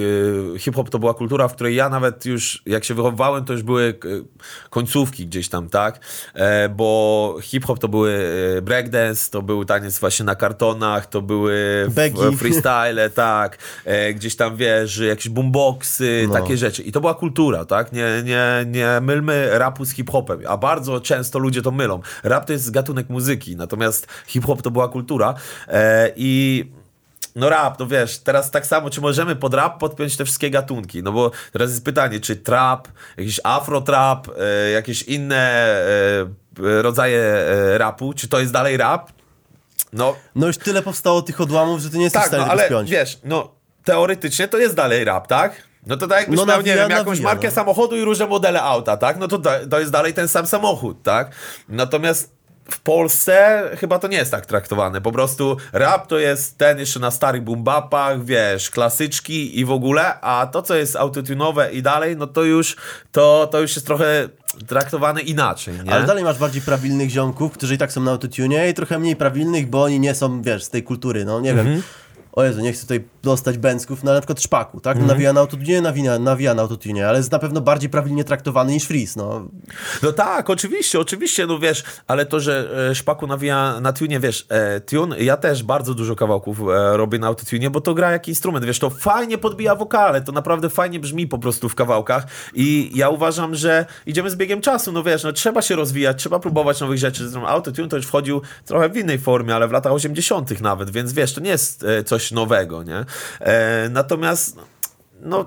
y, hip-hop to była kultura, w której ja nawet już, jak się wychowywałem, to już były y, końcówki gdzieś tam, tak? E, bo hip-hop to były y, breakdance, to był taniec właśnie na kartonach, to były (laughs) freestyle, tak, e, gdzieś tam wiesz, jakieś boomboxy, No. takie rzeczy. I to była kultura, tak? Nie, nie, nie mylmy rapu z hip-hopem, a bardzo często ludzie to mylą. Rap to jest gatunek muzyki, natomiast hip-hop to była kultura i no rap, no wiesz, teraz tak samo, czy możemy pod rap podpiąć te wszystkie gatunki? No bo teraz jest pytanie, czy trap, jakiś afro-trap, e, jakieś inne e, rodzaje e, rapu, czy to jest dalej rap? No, no już tyle powstało tych odłamów, że ty nie jesteś w tak, stanie no, ale spiąć. wiesz, no teoretycznie to jest dalej rap, tak? No to tak jakbyś No, miał, nawija, nie wiem, jakąś nawija, markę no. samochodu i różne modele auta, tak? No to to jest dalej ten sam samochód, tak? Natomiast w Polsce chyba to nie jest tak traktowane. Po prostu rap to jest ten jeszcze na starych boom-bapach, wiesz, klasyczki i w ogóle, a to, co jest autotunowe i dalej, no to już, to, to już jest trochę traktowane inaczej, nie? Ale dalej masz bardziej prawilnych ziomków, którzy i tak są na autotune i trochę mniej prawilnych, bo oni nie są, wiesz, z tej kultury, no nie Mhm. wiem. O Jezu, nie chcę tutaj dostać bęcków, no na przykład szpaku, tak? Mhm. Nawija na autotunie, nawija, nawija na autotunie, ale jest na pewno bardziej prawidłnie traktowany niż Freeze, no. No tak, oczywiście, oczywiście, no wiesz, ale to, że e, Szpaku nawija na tunie, wiesz, e, tune, ja też bardzo dużo kawałków e, robię na autotune, bo to gra jak instrument, wiesz, to fajnie podbija wokale, to naprawdę fajnie brzmi po prostu w kawałkach i ja uważam, że idziemy z biegiem czasu, no wiesz, no trzeba się rozwijać, trzeba próbować nowych rzeczy, autotune to już wchodził trochę w innej formie, ale w latach 80 nawet, więc wiesz, to nie jest e, coś nowego, nie? E, natomiast, no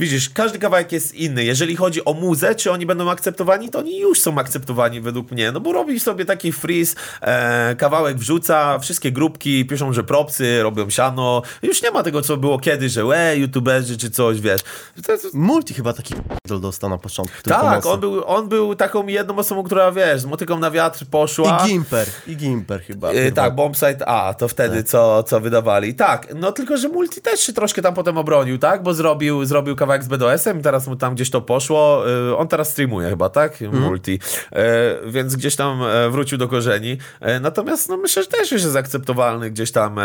Widzisz, każdy kawałek jest inny. Jeżeli chodzi o muzę, czy oni będą akceptowani, to oni już są akceptowani według mnie. No bo robi sobie taki freeze, e, kawałek wrzuca, wszystkie grupki piszą, że propsy, robią siano. Już nie ma tego, co było kiedyś, że łe, youtuberzy czy coś, wiesz. To, to, Multi chyba taki dostał na początku. tak, on był, on był taką jedną osobą, która, wiesz, z motyką na wiatr poszła. I Gimper, i Gimper chyba. E, tak, Bombsite A, to wtedy co, co wydawali. Tak, no tylko, że Multi też się troszkę tam potem obronił, tak? Bo zrobił, zrobił kawałek z BDS-em teraz mu tam gdzieś to poszło. E, On teraz streamuje chyba, tak? Multi. E, Więc gdzieś tam e, wrócił do korzeni. E, Natomiast no myślę, że też już jest akceptowalny gdzieś tam e,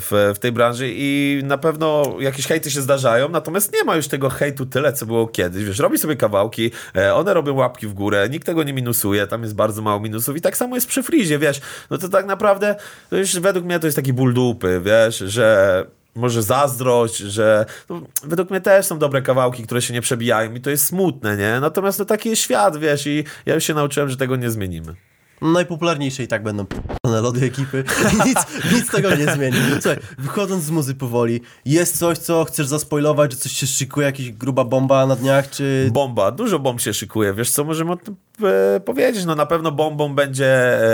w, w tej branży i na pewno jakieś hejty się zdarzają, natomiast nie ma już tego hejtu tyle, co było kiedyś. Wiesz, robi sobie kawałki, one robią łapki w górę, nikt tego nie minusuje, tam jest bardzo mało minusów i tak samo jest przy frizie, wiesz, no to tak naprawdę, to już według mnie to jest taki ból dupy, wiesz, że może zazdrość, że no, według mnie też są dobre kawałki, które się nie przebijają i to jest smutne, nie? Natomiast no, taki jest świat, wiesz, i ja już się nauczyłem, że tego nie zmienimy. Najpopularniejsze i tak będą p***one lody ekipy. (laughs) Nic, nic tego nie zmieni. Słuchaj, wychodząc z muzy powoli, jest coś, co chcesz zaspoilować, że coś się szykuje, jakaś gruba bomba na dniach, czy... Bomba, dużo bomb się szykuje, wiesz co możemy o tym powiedzieć, no na pewno bombą będzie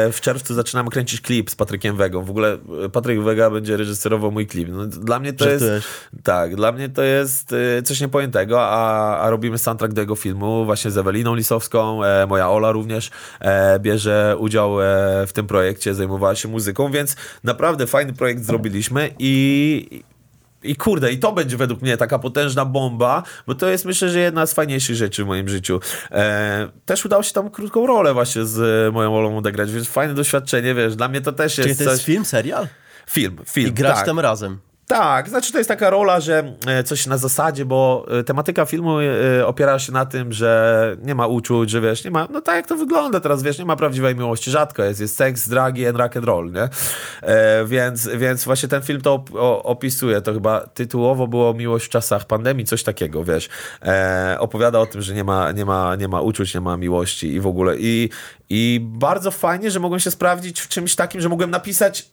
e, w czerwcu zaczynamy kręcić klip z Patrykiem Wegą, w ogóle e, Patryk Wega będzie reżyserował mój klip, no, dla mnie to Żartujesz. jest, tak, dla mnie to jest e, coś niepojętego, a, a robimy soundtrack do jego filmu właśnie z Eweliną Lisowską, e, moja Ola również e, bierze udział e, w tym projekcie, zajmowała się muzyką, więc naprawdę fajny projekt zrobiliśmy i i kurde, i to będzie według mnie taka potężna bomba, bo to jest myślę, że jedna z fajniejszych rzeczy w moim życiu. E, też udało się tam krótką rolę właśnie z moją Olą odegrać, więc fajne doświadczenie, wiesz, dla mnie to też Czyli jest to jest coś... film, serial? Film, film, I grać tak. tam razem. Tak, znaczy to jest taka rola, że e, coś na zasadzie, bo e, tematyka filmu e, opiera się na tym, że nie ma uczuć, że wiesz, nie ma, no tak jak to wygląda teraz, wiesz, nie ma prawdziwej miłości, rzadko jest, jest seks, dragi and rock and roll, nie? E, więc, więc właśnie ten film to op- opisuje, to chyba tytułowo było Miłość w czasach pandemii, coś takiego, wiesz. E, opowiada o tym, że nie ma, nie, ma, nie ma uczuć, nie ma miłości i w ogóle i, i bardzo fajnie, że mogłem się sprawdzić w czymś takim, że mogłem napisać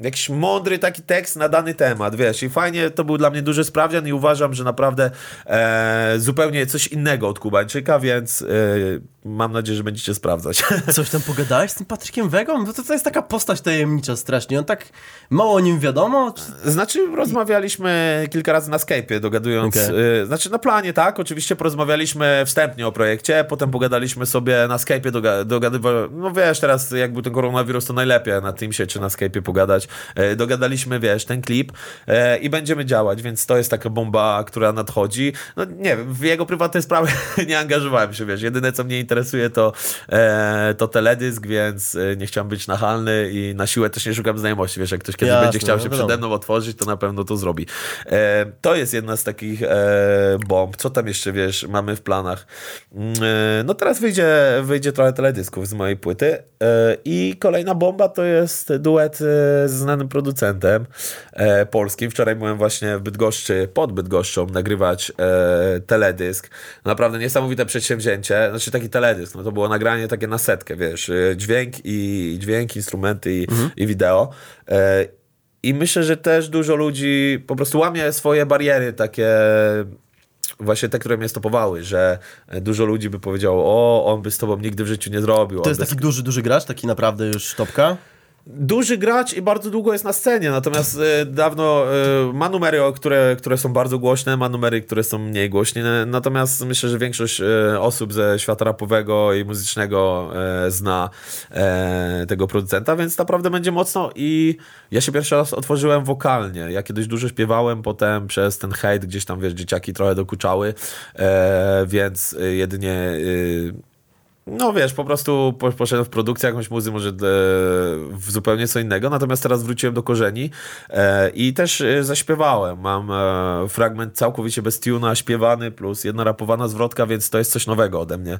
jakiś mądry taki tekst na dany temat, wiesz, i fajnie, to był dla mnie duży sprawdzian i uważam, że naprawdę e, zupełnie coś innego od Kubańczyka, więc e, mam nadzieję, że będziecie sprawdzać. (laughs) Coś tam pogadałeś z tym Patrykiem Wegą? No to, to jest taka postać tajemnicza strasznie. On tak mało o nim wiadomo. Czy... Znaczy, rozmawialiśmy kilka razy na Skype'ie, dogadując. Okej. y, znaczy, na planie, tak? Oczywiście porozmawialiśmy wstępnie o projekcie, potem pogadaliśmy sobie na Skype'ie, doga- dogadywa- No wiesz, teraz jak był ten koronawirus, to najlepiej na Teamsie czy na Skype'ie pogadać. E, dogadaliśmy, wiesz, ten klip e, i będziemy działać, więc to jest taka bomba, która nadchodzi. No nie wiem, w jego prywatne sprawy (laughs) nie angażowałem się, wiesz. Jedyne, co mnie interesuje, to, e, to teledysk, więc nie chciałem być nachalny i na siłę też nie szukam znajomości, wiesz, jak ktoś kiedyś Jasne, będzie chciał no się przede mną otworzyć, to na pewno to zrobi. To jest jedna z takich bomb. Co tam jeszcze, wiesz, mamy w planach? Mm, no teraz wyjdzie, wyjdzie trochę teledysków z mojej płyty i kolejna bomba to jest duet z znanym producentem e, polskim. Wczoraj byłem właśnie w Bydgoszczy, pod Bydgoszczą nagrywać e, teledysk. Naprawdę niesamowite przedsięwzięcie. Znaczy taki teledysk, no to było nagranie takie na setkę, wiesz, e, dźwięk i dźwięk, instrumenty i, i wideo. E, i myślę, że też dużo ludzi po prostu łamie swoje bariery takie właśnie te, które mnie stopowały, że dużo ludzi by powiedziało, o, on by z tobą nigdy w życiu nie zrobił. To jest by taki duży, duży gracz, taki naprawdę już topka. Duży gracz i bardzo długo jest na scenie, natomiast e, dawno e, ma numery, które, które są bardzo głośne, ma numery, które są mniej głośne, natomiast myślę, że większość e, osób ze świata rapowego i muzycznego e, zna e, tego producenta, więc naprawdę będzie mocno i ja się pierwszy raz otworzyłem wokalnie. Ja kiedyś dużo śpiewałem, potem przez ten hejt gdzieś tam, wiesz, dzieciaki trochę dokuczały, e, więc jedynie e, No wiesz, po prostu po, poszedłem w produkcję jakąś muzy, może e, w zupełnie co innego, natomiast teraz wróciłem do korzeni e, i też e, zaśpiewałem. Mam fragment całkowicie bez tuna, śpiewany, plus jedna rapowana zwrotka, więc to jest coś nowego ode mnie.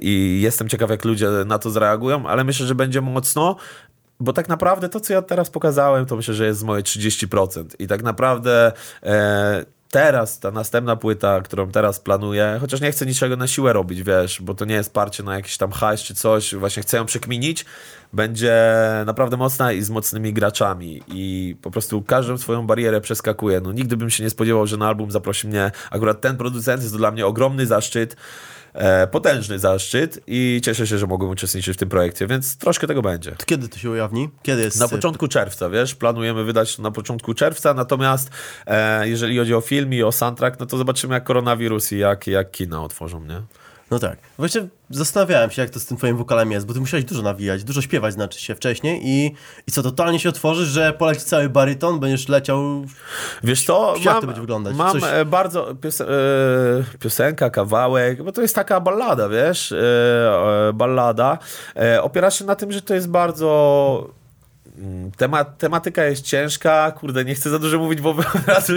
I jestem ciekaw, jak ludzie na to zareagują, ale myślę, że będzie mocno, bo tak naprawdę to, co ja teraz pokazałem, to myślę, że jest moje 30% i tak naprawdę... teraz ta następna płyta, którą teraz planuję, chociaż nie chcę niczego na siłę robić, wiesz, bo to nie jest parcie na jakiś tam hajs czy coś, właśnie chcę ją przekminić, będzie naprawdę mocna i z mocnymi graczami. I po prostu każdą swoją barierę przeskakuje. No nigdy bym się nie spodziewał, że na album zaprosi mnie akurat ten producent, jest to dla mnie ogromny zaszczyt, potężny zaszczyt i cieszę się, że mogłem uczestniczyć w tym projekcie, więc troszkę tego będzie. To kiedy to się ujawni? Kiedy jest... Na początku czerwca, wiesz, planujemy wydać na początku czerwca, natomiast e, jeżeli chodzi o film i o soundtrack, no to zobaczymy jak koronawirus i jak, jak kina otworzą, nie? No tak. Właśnie zastanawiałem się, jak to z tym twoim wokalem jest, bo ty musiałeś dużo nawijać, dużo śpiewać znaczy się wcześniej i, i co, totalnie się otworzysz, że poleci cały baryton, będziesz leciał... Wiesz co, Jak mam, to będzie wyglądać? mam Coś- e, bardzo pios- e, piosenka, kawałek, bo to jest taka ballada, wiesz, e, ballada. Opiera się na tym, że to jest bardzo... mm, Temat, tematyka jest ciężka, kurde, nie chcę za dużo mówić, bo (laughs) razu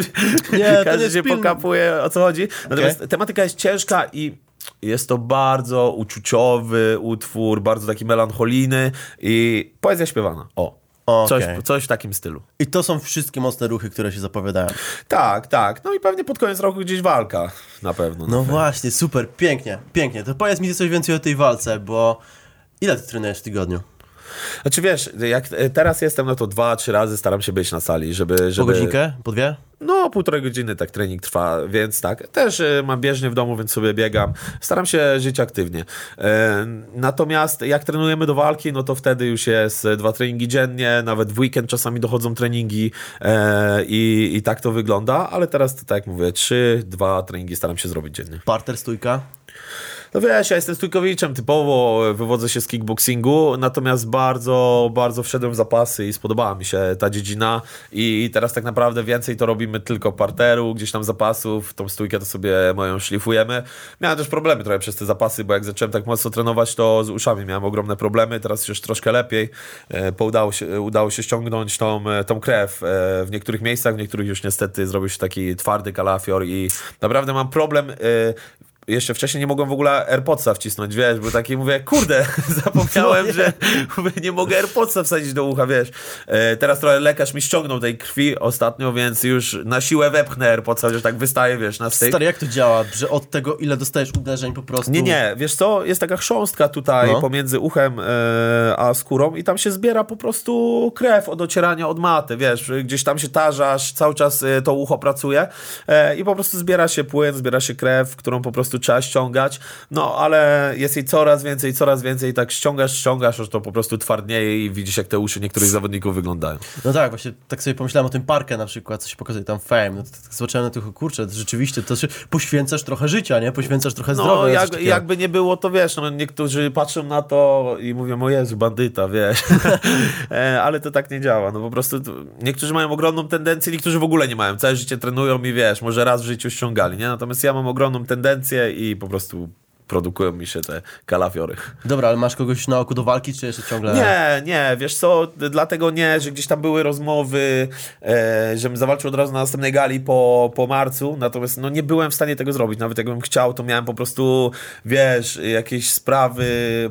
Nie, każdy się pokapuje, o co chodzi. Natomiast tematyka jest ciężka i jest to bardzo uczuciowy utwór, bardzo taki melancholijny i poezja śpiewana. O, coś, Okej. coś w takim stylu. I to są wszystkie mocne ruchy, które się zapowiadają. Tak, tak. No i pewnie pod koniec roku gdzieś walka na pewno. No właśnie, super, pięknie, pięknie. To powiedz mi coś więcej o tej walce, bo ile ty trenujesz w tygodniu? Znaczy wiesz, jak e, teraz jestem, no to dwa, trzy razy staram się być na sali, żeby... Po żeby... godzinkę? Po dwie? No, półtorej godziny tak trening trwa, więc tak. Też e, mam bieżnię w domu, więc sobie biegam. Staram się żyć aktywnie. E, natomiast jak trenujemy do walki, no to wtedy już jest dwa treningi dziennie, nawet w weekend czasami dochodzą treningi i, i tak to wygląda, ale teraz, to, tak jak mówię, trzy, dwa treningi staram się zrobić dziennie. Parter, stójka? No wiesz, ja jestem stójkowiczem, typowo wywodzę się z kickboxingu, natomiast bardzo, bardzo wszedłem w zapasy i spodobała mi się ta dziedzina i teraz tak naprawdę więcej to robimy tylko parteru, gdzieś tam zapasów, tą stójkę to sobie moją szlifujemy. Miałem też problemy trochę przez te zapasy, bo jak zacząłem tak mocno trenować, to z uszami miałem ogromne problemy, teraz już troszkę lepiej, e, bo udało się, udało się ściągnąć tą, e, tą krew e, w niektórych miejscach, w niektórych już niestety zrobił się taki twardy kalafior i naprawdę mam problem e, jeszcze wcześniej nie mogłem w ogóle AirPodsa wcisnąć, wiesz, bo taki mówię, kurde, (laughs) zapomniałem, No że (laughs) mówię, nie mogę AirPodsa wsadzić do ucha, wiesz. E, teraz trochę lekarz mi ściągnął tej krwi ostatnio, więc już na siłę wepchnę AirPodsa, chociaż tak wystaje, wiesz, na styk. Stary, jak to działa, że od tego, ile dostajesz uderzeń po prostu... Nie, nie, wiesz co, jest taka chrząstka tutaj No. pomiędzy uchem e, a skórą i tam się zbiera po prostu krew od ocierania od maty, wiesz, gdzieś tam się tarzasz, cały czas e, to ucho pracuje e, i po prostu zbiera się płyn, zbiera się krew, którą po prostu trzeba ściągać, no ale jest jej coraz więcej, coraz więcej, tak ściągasz, ściągasz, aż to po prostu twardnieje i widzisz jak te uszy niektórych zawodników wyglądają. No tak, właśnie tak sobie pomyślałem o tym parkę na przykład, co się pokazuje tam fame, no to, tak zobaczyłem na tych, kurczę, rzeczywiście, to się poświęcasz trochę życia, nie? Poświęcasz trochę zdrowia. No, na coś jak, jakby nie było, to wiesz, no, niektórzy patrzą na to i mówią, o Jezu, bandyta, wiesz. (laughs) E, Ale to tak nie działa. No po prostu niektórzy mają ogromną tendencję, niektórzy w ogóle nie mają. Całe życie trenują i wiesz, może raz w życiu ściągali, nie? Natomiast ja mam ogromną tendencję i po prostu produkują mi się te kalafiory. Dobra, ale masz kogoś na oku do walki, czy jeszcze ciągle... Nie, nie, wiesz co, dlatego nie, że gdzieś tam były rozmowy, e, żebym zawalczył od razu na następnej gali po, po marcu, natomiast no nie byłem w stanie tego zrobić, nawet jakbym chciał, to miałem po prostu, wiesz, jakieś sprawy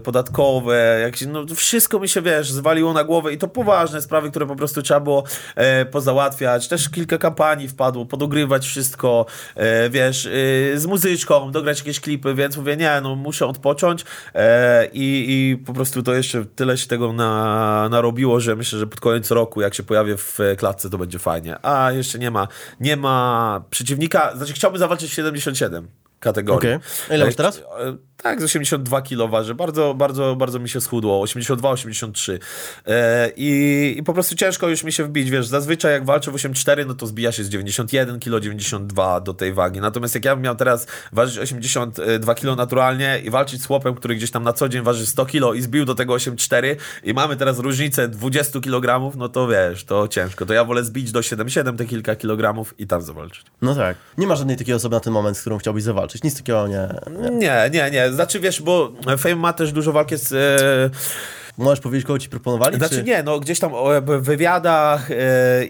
podatkowe, jakieś, no wszystko mi się, wiesz, zwaliło na głowę i to poważne sprawy, które po prostu trzeba było e, pozałatwiać, też kilka kampanii wpadło, podogrywać wszystko, e, wiesz, e, z muzyczką, dograć jakieś klipy, więc mówię, nie, no muszę odpocząć e, i, i po prostu to jeszcze tyle się tego na, narobiło, że myślę, że pod koniec roku, jak się pojawię w e, klatce, to będzie fajnie. A jeszcze nie ma, nie ma przeciwnika, znaczy chciałbym zawalczyć w 77 kategorii. A ile masz teraz? E, Tak, z 82 kg waży. Bardzo, bardzo, bardzo mi się schudło. 82, 83. E, i, I po prostu ciężko już mi się wbić. Wiesz, zazwyczaj jak walczę w 84, no to zbija się z 91 kg, 92 do tej wagi. Natomiast jak ja bym miał teraz ważyć 82 kg naturalnie i walczyć z chłopem, który gdzieś tam na co dzień waży 100 kg i zbił do tego 84 i mamy teraz różnicę 20 kg, no to wiesz, to ciężko. To ja wolę zbić do 77 te kilka kilogramów i tam zawalczyć. No tak. Nie ma żadnej takiej osoby na ten moment, z którą chciałbyś zawalczyć. Walczyć, nic takiego nie... nie. Nie, nie, nie. Znaczy wiesz, bo Fame ma też dużo walki z... E, Możesz powiedzieć, kogo ci proponowali? Znaczy czy... nie, no gdzieś tam w wywiadach e,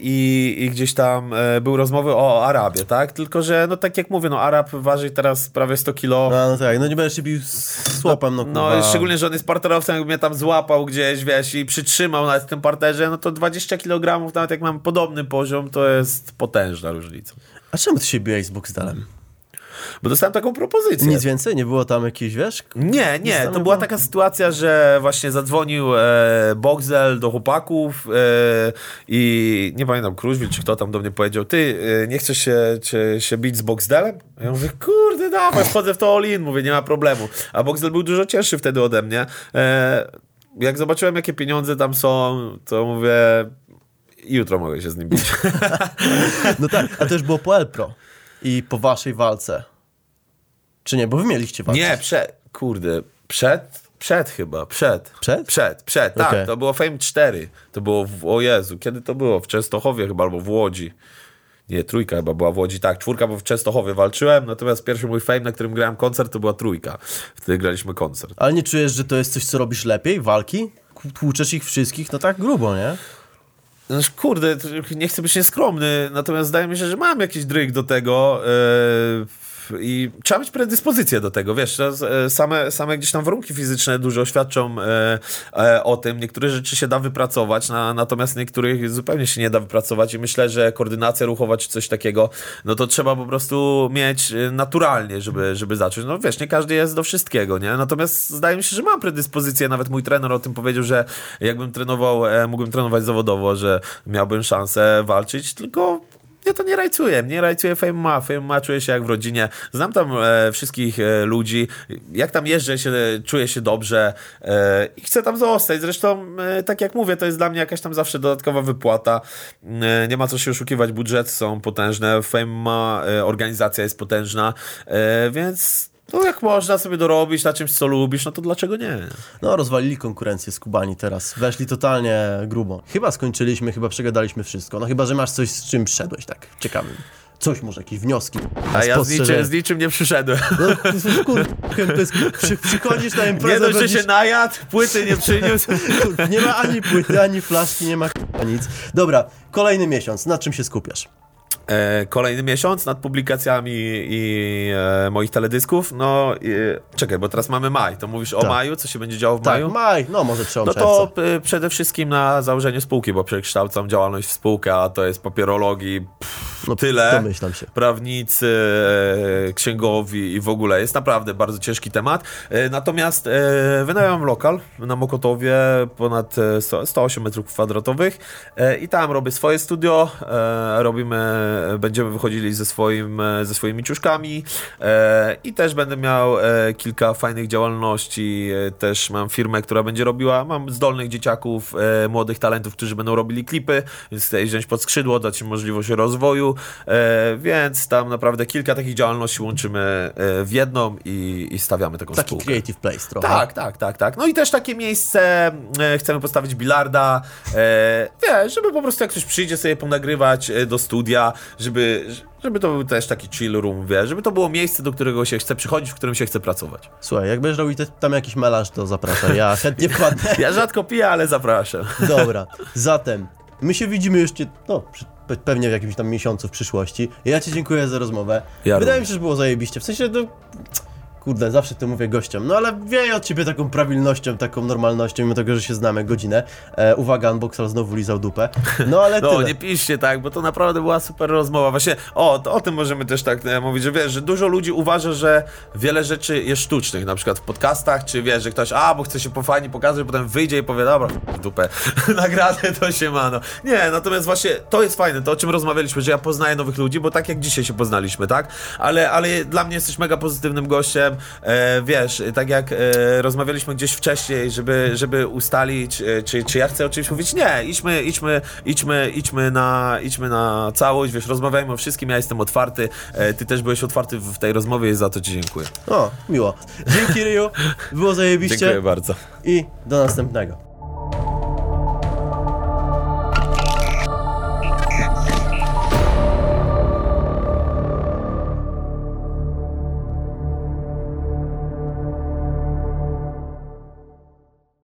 i, i gdzieś tam e, były rozmowy o Arabie, tak? Tylko, że no tak jak mówię, no Arab waży teraz prawie 100 kilo. No, no tak, no nie będziesz się bił z słopem, no, No, kurwa. szczególnie, że on jest parterowcem, jakby mnie tam złapał gdzieś, wiesz, i przytrzymał nawet w tym parterze, no to 20 kg, nawet jak mam podobny poziom, to jest potężna różnica. A czemu ty się biłeś z Boxdelem? Bo dostałem taką propozycję. Nic więcej? Nie było tam jakiejś, wiesz? Nie, nie, to była taka sytuacja, że właśnie zadzwonił e, Boxel do chłopaków e, i nie pamiętam, Kruszwil czy kto tam do mnie powiedział, ty e, nie chcesz się, się, się bić z Boxdelem? Ja mówię, kurde, dawaj, wchodzę w to all in, mówię, nie ma problemu. A Boxel był dużo cięższy wtedy ode mnie. E, jak zobaczyłem, jakie pieniądze tam są, to mówię, jutro mogę się z nim bić. (laughs) No tak, a to już było po Elpro i po waszej walce. Czy nie? Bo wy mieliście walkę. Nie, przed, kurde, przed, przed chyba, przed. Przed? Przed, przed, tak, Okej. to było Fame 4, to było, w, o Jezu, kiedy to było? W Częstochowie chyba, albo w Łodzi. Nie, trójka chyba była w Łodzi, tak, czwórka, bo w Częstochowie walczyłem, natomiast pierwszy mój Fame, na którym grałem koncert, to była trójka. Wtedy graliśmy koncert. Ale nie czujesz, że to jest coś, co robisz lepiej? Walki? Tłuczesz ich wszystkich? No tak grubo, nie? Znaczy, kurde, nie chcę być nieskromny, natomiast zdaje mi się, że mam jakiś dryg do tego yy, i trzeba mieć predyspozycję do tego, wiesz, e, same, same gdzieś tam warunki fizyczne dużo świadczą e, e, o tym, niektóre rzeczy się da wypracować, na, natomiast niektórych zupełnie się nie da wypracować i myślę, że koordynacja ruchowa czy coś takiego, no to trzeba po prostu mieć e, naturalnie, żeby, żeby zacząć, no wiesz, nie każdy jest do wszystkiego, nie, natomiast zdaje mi się, że mam predyspozycję, nawet mój trener o tym powiedział, że jakbym trenował, e, mógłbym trenować zawodowo, że miałbym szansę walczyć, tylko ja to nie rajcuję, nie rajcuję Fame Ma, Fame Ma czuję się jak w rodzinie, znam tam e, wszystkich e, ludzi, jak tam jeżdżę, się, czuję się dobrze e, i chcę tam zostać, zresztą e, tak jak mówię, to jest dla mnie jakaś tam zawsze dodatkowa wypłata, e, nie ma co się oszukiwać, budżety są potężne, Fame Ma, e, organizacja jest potężna, e, więc no jak można sobie dorobić na czymś, co lubisz, no to dlaczego nie? No, rozwalili konkurencję z Kubani teraz. Weszli totalnie grubo. Chyba skończyliśmy, chyba przegadaliśmy wszystko. No chyba, że masz coś, z czym przyszedłeś, tak ciekawym. Coś może, jakieś wnioski. A ja z niczym, z niczym nie przyszedłem. No, kurde, to jest, przy, przychodzisz na imprezę, Nie dość, że będziesz- się najadł, płyty nie przyniósł. Nie ma ani płyty, ani flaszki, nie ma nic. Dobra, kolejny miesiąc. Na czym się skupiasz? E, kolejny miesiąc nad publikacjami i e, moich teledysków. No, e, czekaj, bo teraz mamy maj. To mówisz o Tak. maju, co się będzie działo w Tak, maju? maj, no może przełom No to e, przede wszystkim na założenie spółki, bo przekształcam działalność w spółkę, a to jest papierologii, pff, No, tyle. domyślam się. Prawnicy, e, księgowi i w ogóle. Jest naprawdę bardzo ciężki temat. Natomiast wynająłem lokal na Mokotowie, ponad e, 100, 108 metrów kwadratowych i tam robię swoje studio, robimy, będziemy wychodzili ze, swoim, e, ze swoimi ciuszkami e, i też będę miał e, kilka fajnych działalności. E, Też mam firmę, która będzie robiła, mam zdolnych dzieciaków, e, młodych talentów, którzy będą robili klipy, więc chcę wziąć pod skrzydło, dać im możliwość rozwoju, e, więc tam naprawdę kilka takich działalności łączymy e, w jedną i, i stawiamy taką Taki spółkę. creative place trochę. Tak, tak, tak, tak. No i też takie miejsce, e, chcemy postawić bilarda, e, wiesz, żeby po prostu jak ktoś przyjdzie sobie ponagrywać e, do studia, żeby, żeby to był też taki chill room, wiesz, żeby to było miejsce, do którego się chce przychodzić, w którym się chce pracować. Słuchaj, jak będziesz robił tam jakiś melanż, to zapraszam. Ja chętnie wpadnę. (laughs) Ja rzadko piję, ale zapraszam. Dobra, zatem my się widzimy jeszcze, no, pe- pewnie w jakimś tam miesiącu w przyszłości. Ja Ci dziękuję za rozmowę. Ja Wydaje mi się, że było zajebiście. W sensie, no, kurde, zawsze to mówię gościom, no ale wieje od Ciebie taką prawilnością, taką normalnością, mimo tego, że się znamy godzinę. E, uwaga, unboxer znowu lizał dupę. No ale (laughs) No, tyle. nie piszcie tak, bo to naprawdę była super rozmowa. Właśnie, o, to o tym możemy też tak e, mówić, że wiesz, że dużo ludzi uważa, że wiele rzeczy jest sztucznych, na przykład w podcastach, czy wiesz, że ktoś, a, bo chce się po fajnie pokazać, potem wyjdzie i powie, dobra, w dupę, (laughs) nagradę to się ma, no. Nie, natomiast właśnie to jest fajne, to o czym rozmawialiśmy, że ja poznaję nowych ludzi, bo tak jak dzisiaj się poznaliśmy, tak? Ale, ale dla mnie jesteś mega pozytywnym gościem, e, wiesz, tak jak e, rozmawialiśmy gdzieś wcześniej, żeby, żeby ustalić, e, czy, czy ja chcę o czymś mówić, nie, idźmy, idźmy, idźmy, idźmy na, idźmy na całość, wiesz, rozmawiajmy o wszystkim, ja jestem otwarty, e, ty też byłeś otwarty w tej rozmowie i za to ci dziękuję. O, miło. Dzięki Ryu, było zajebiście (laughs) Dziękuję bardzo. i do następnego.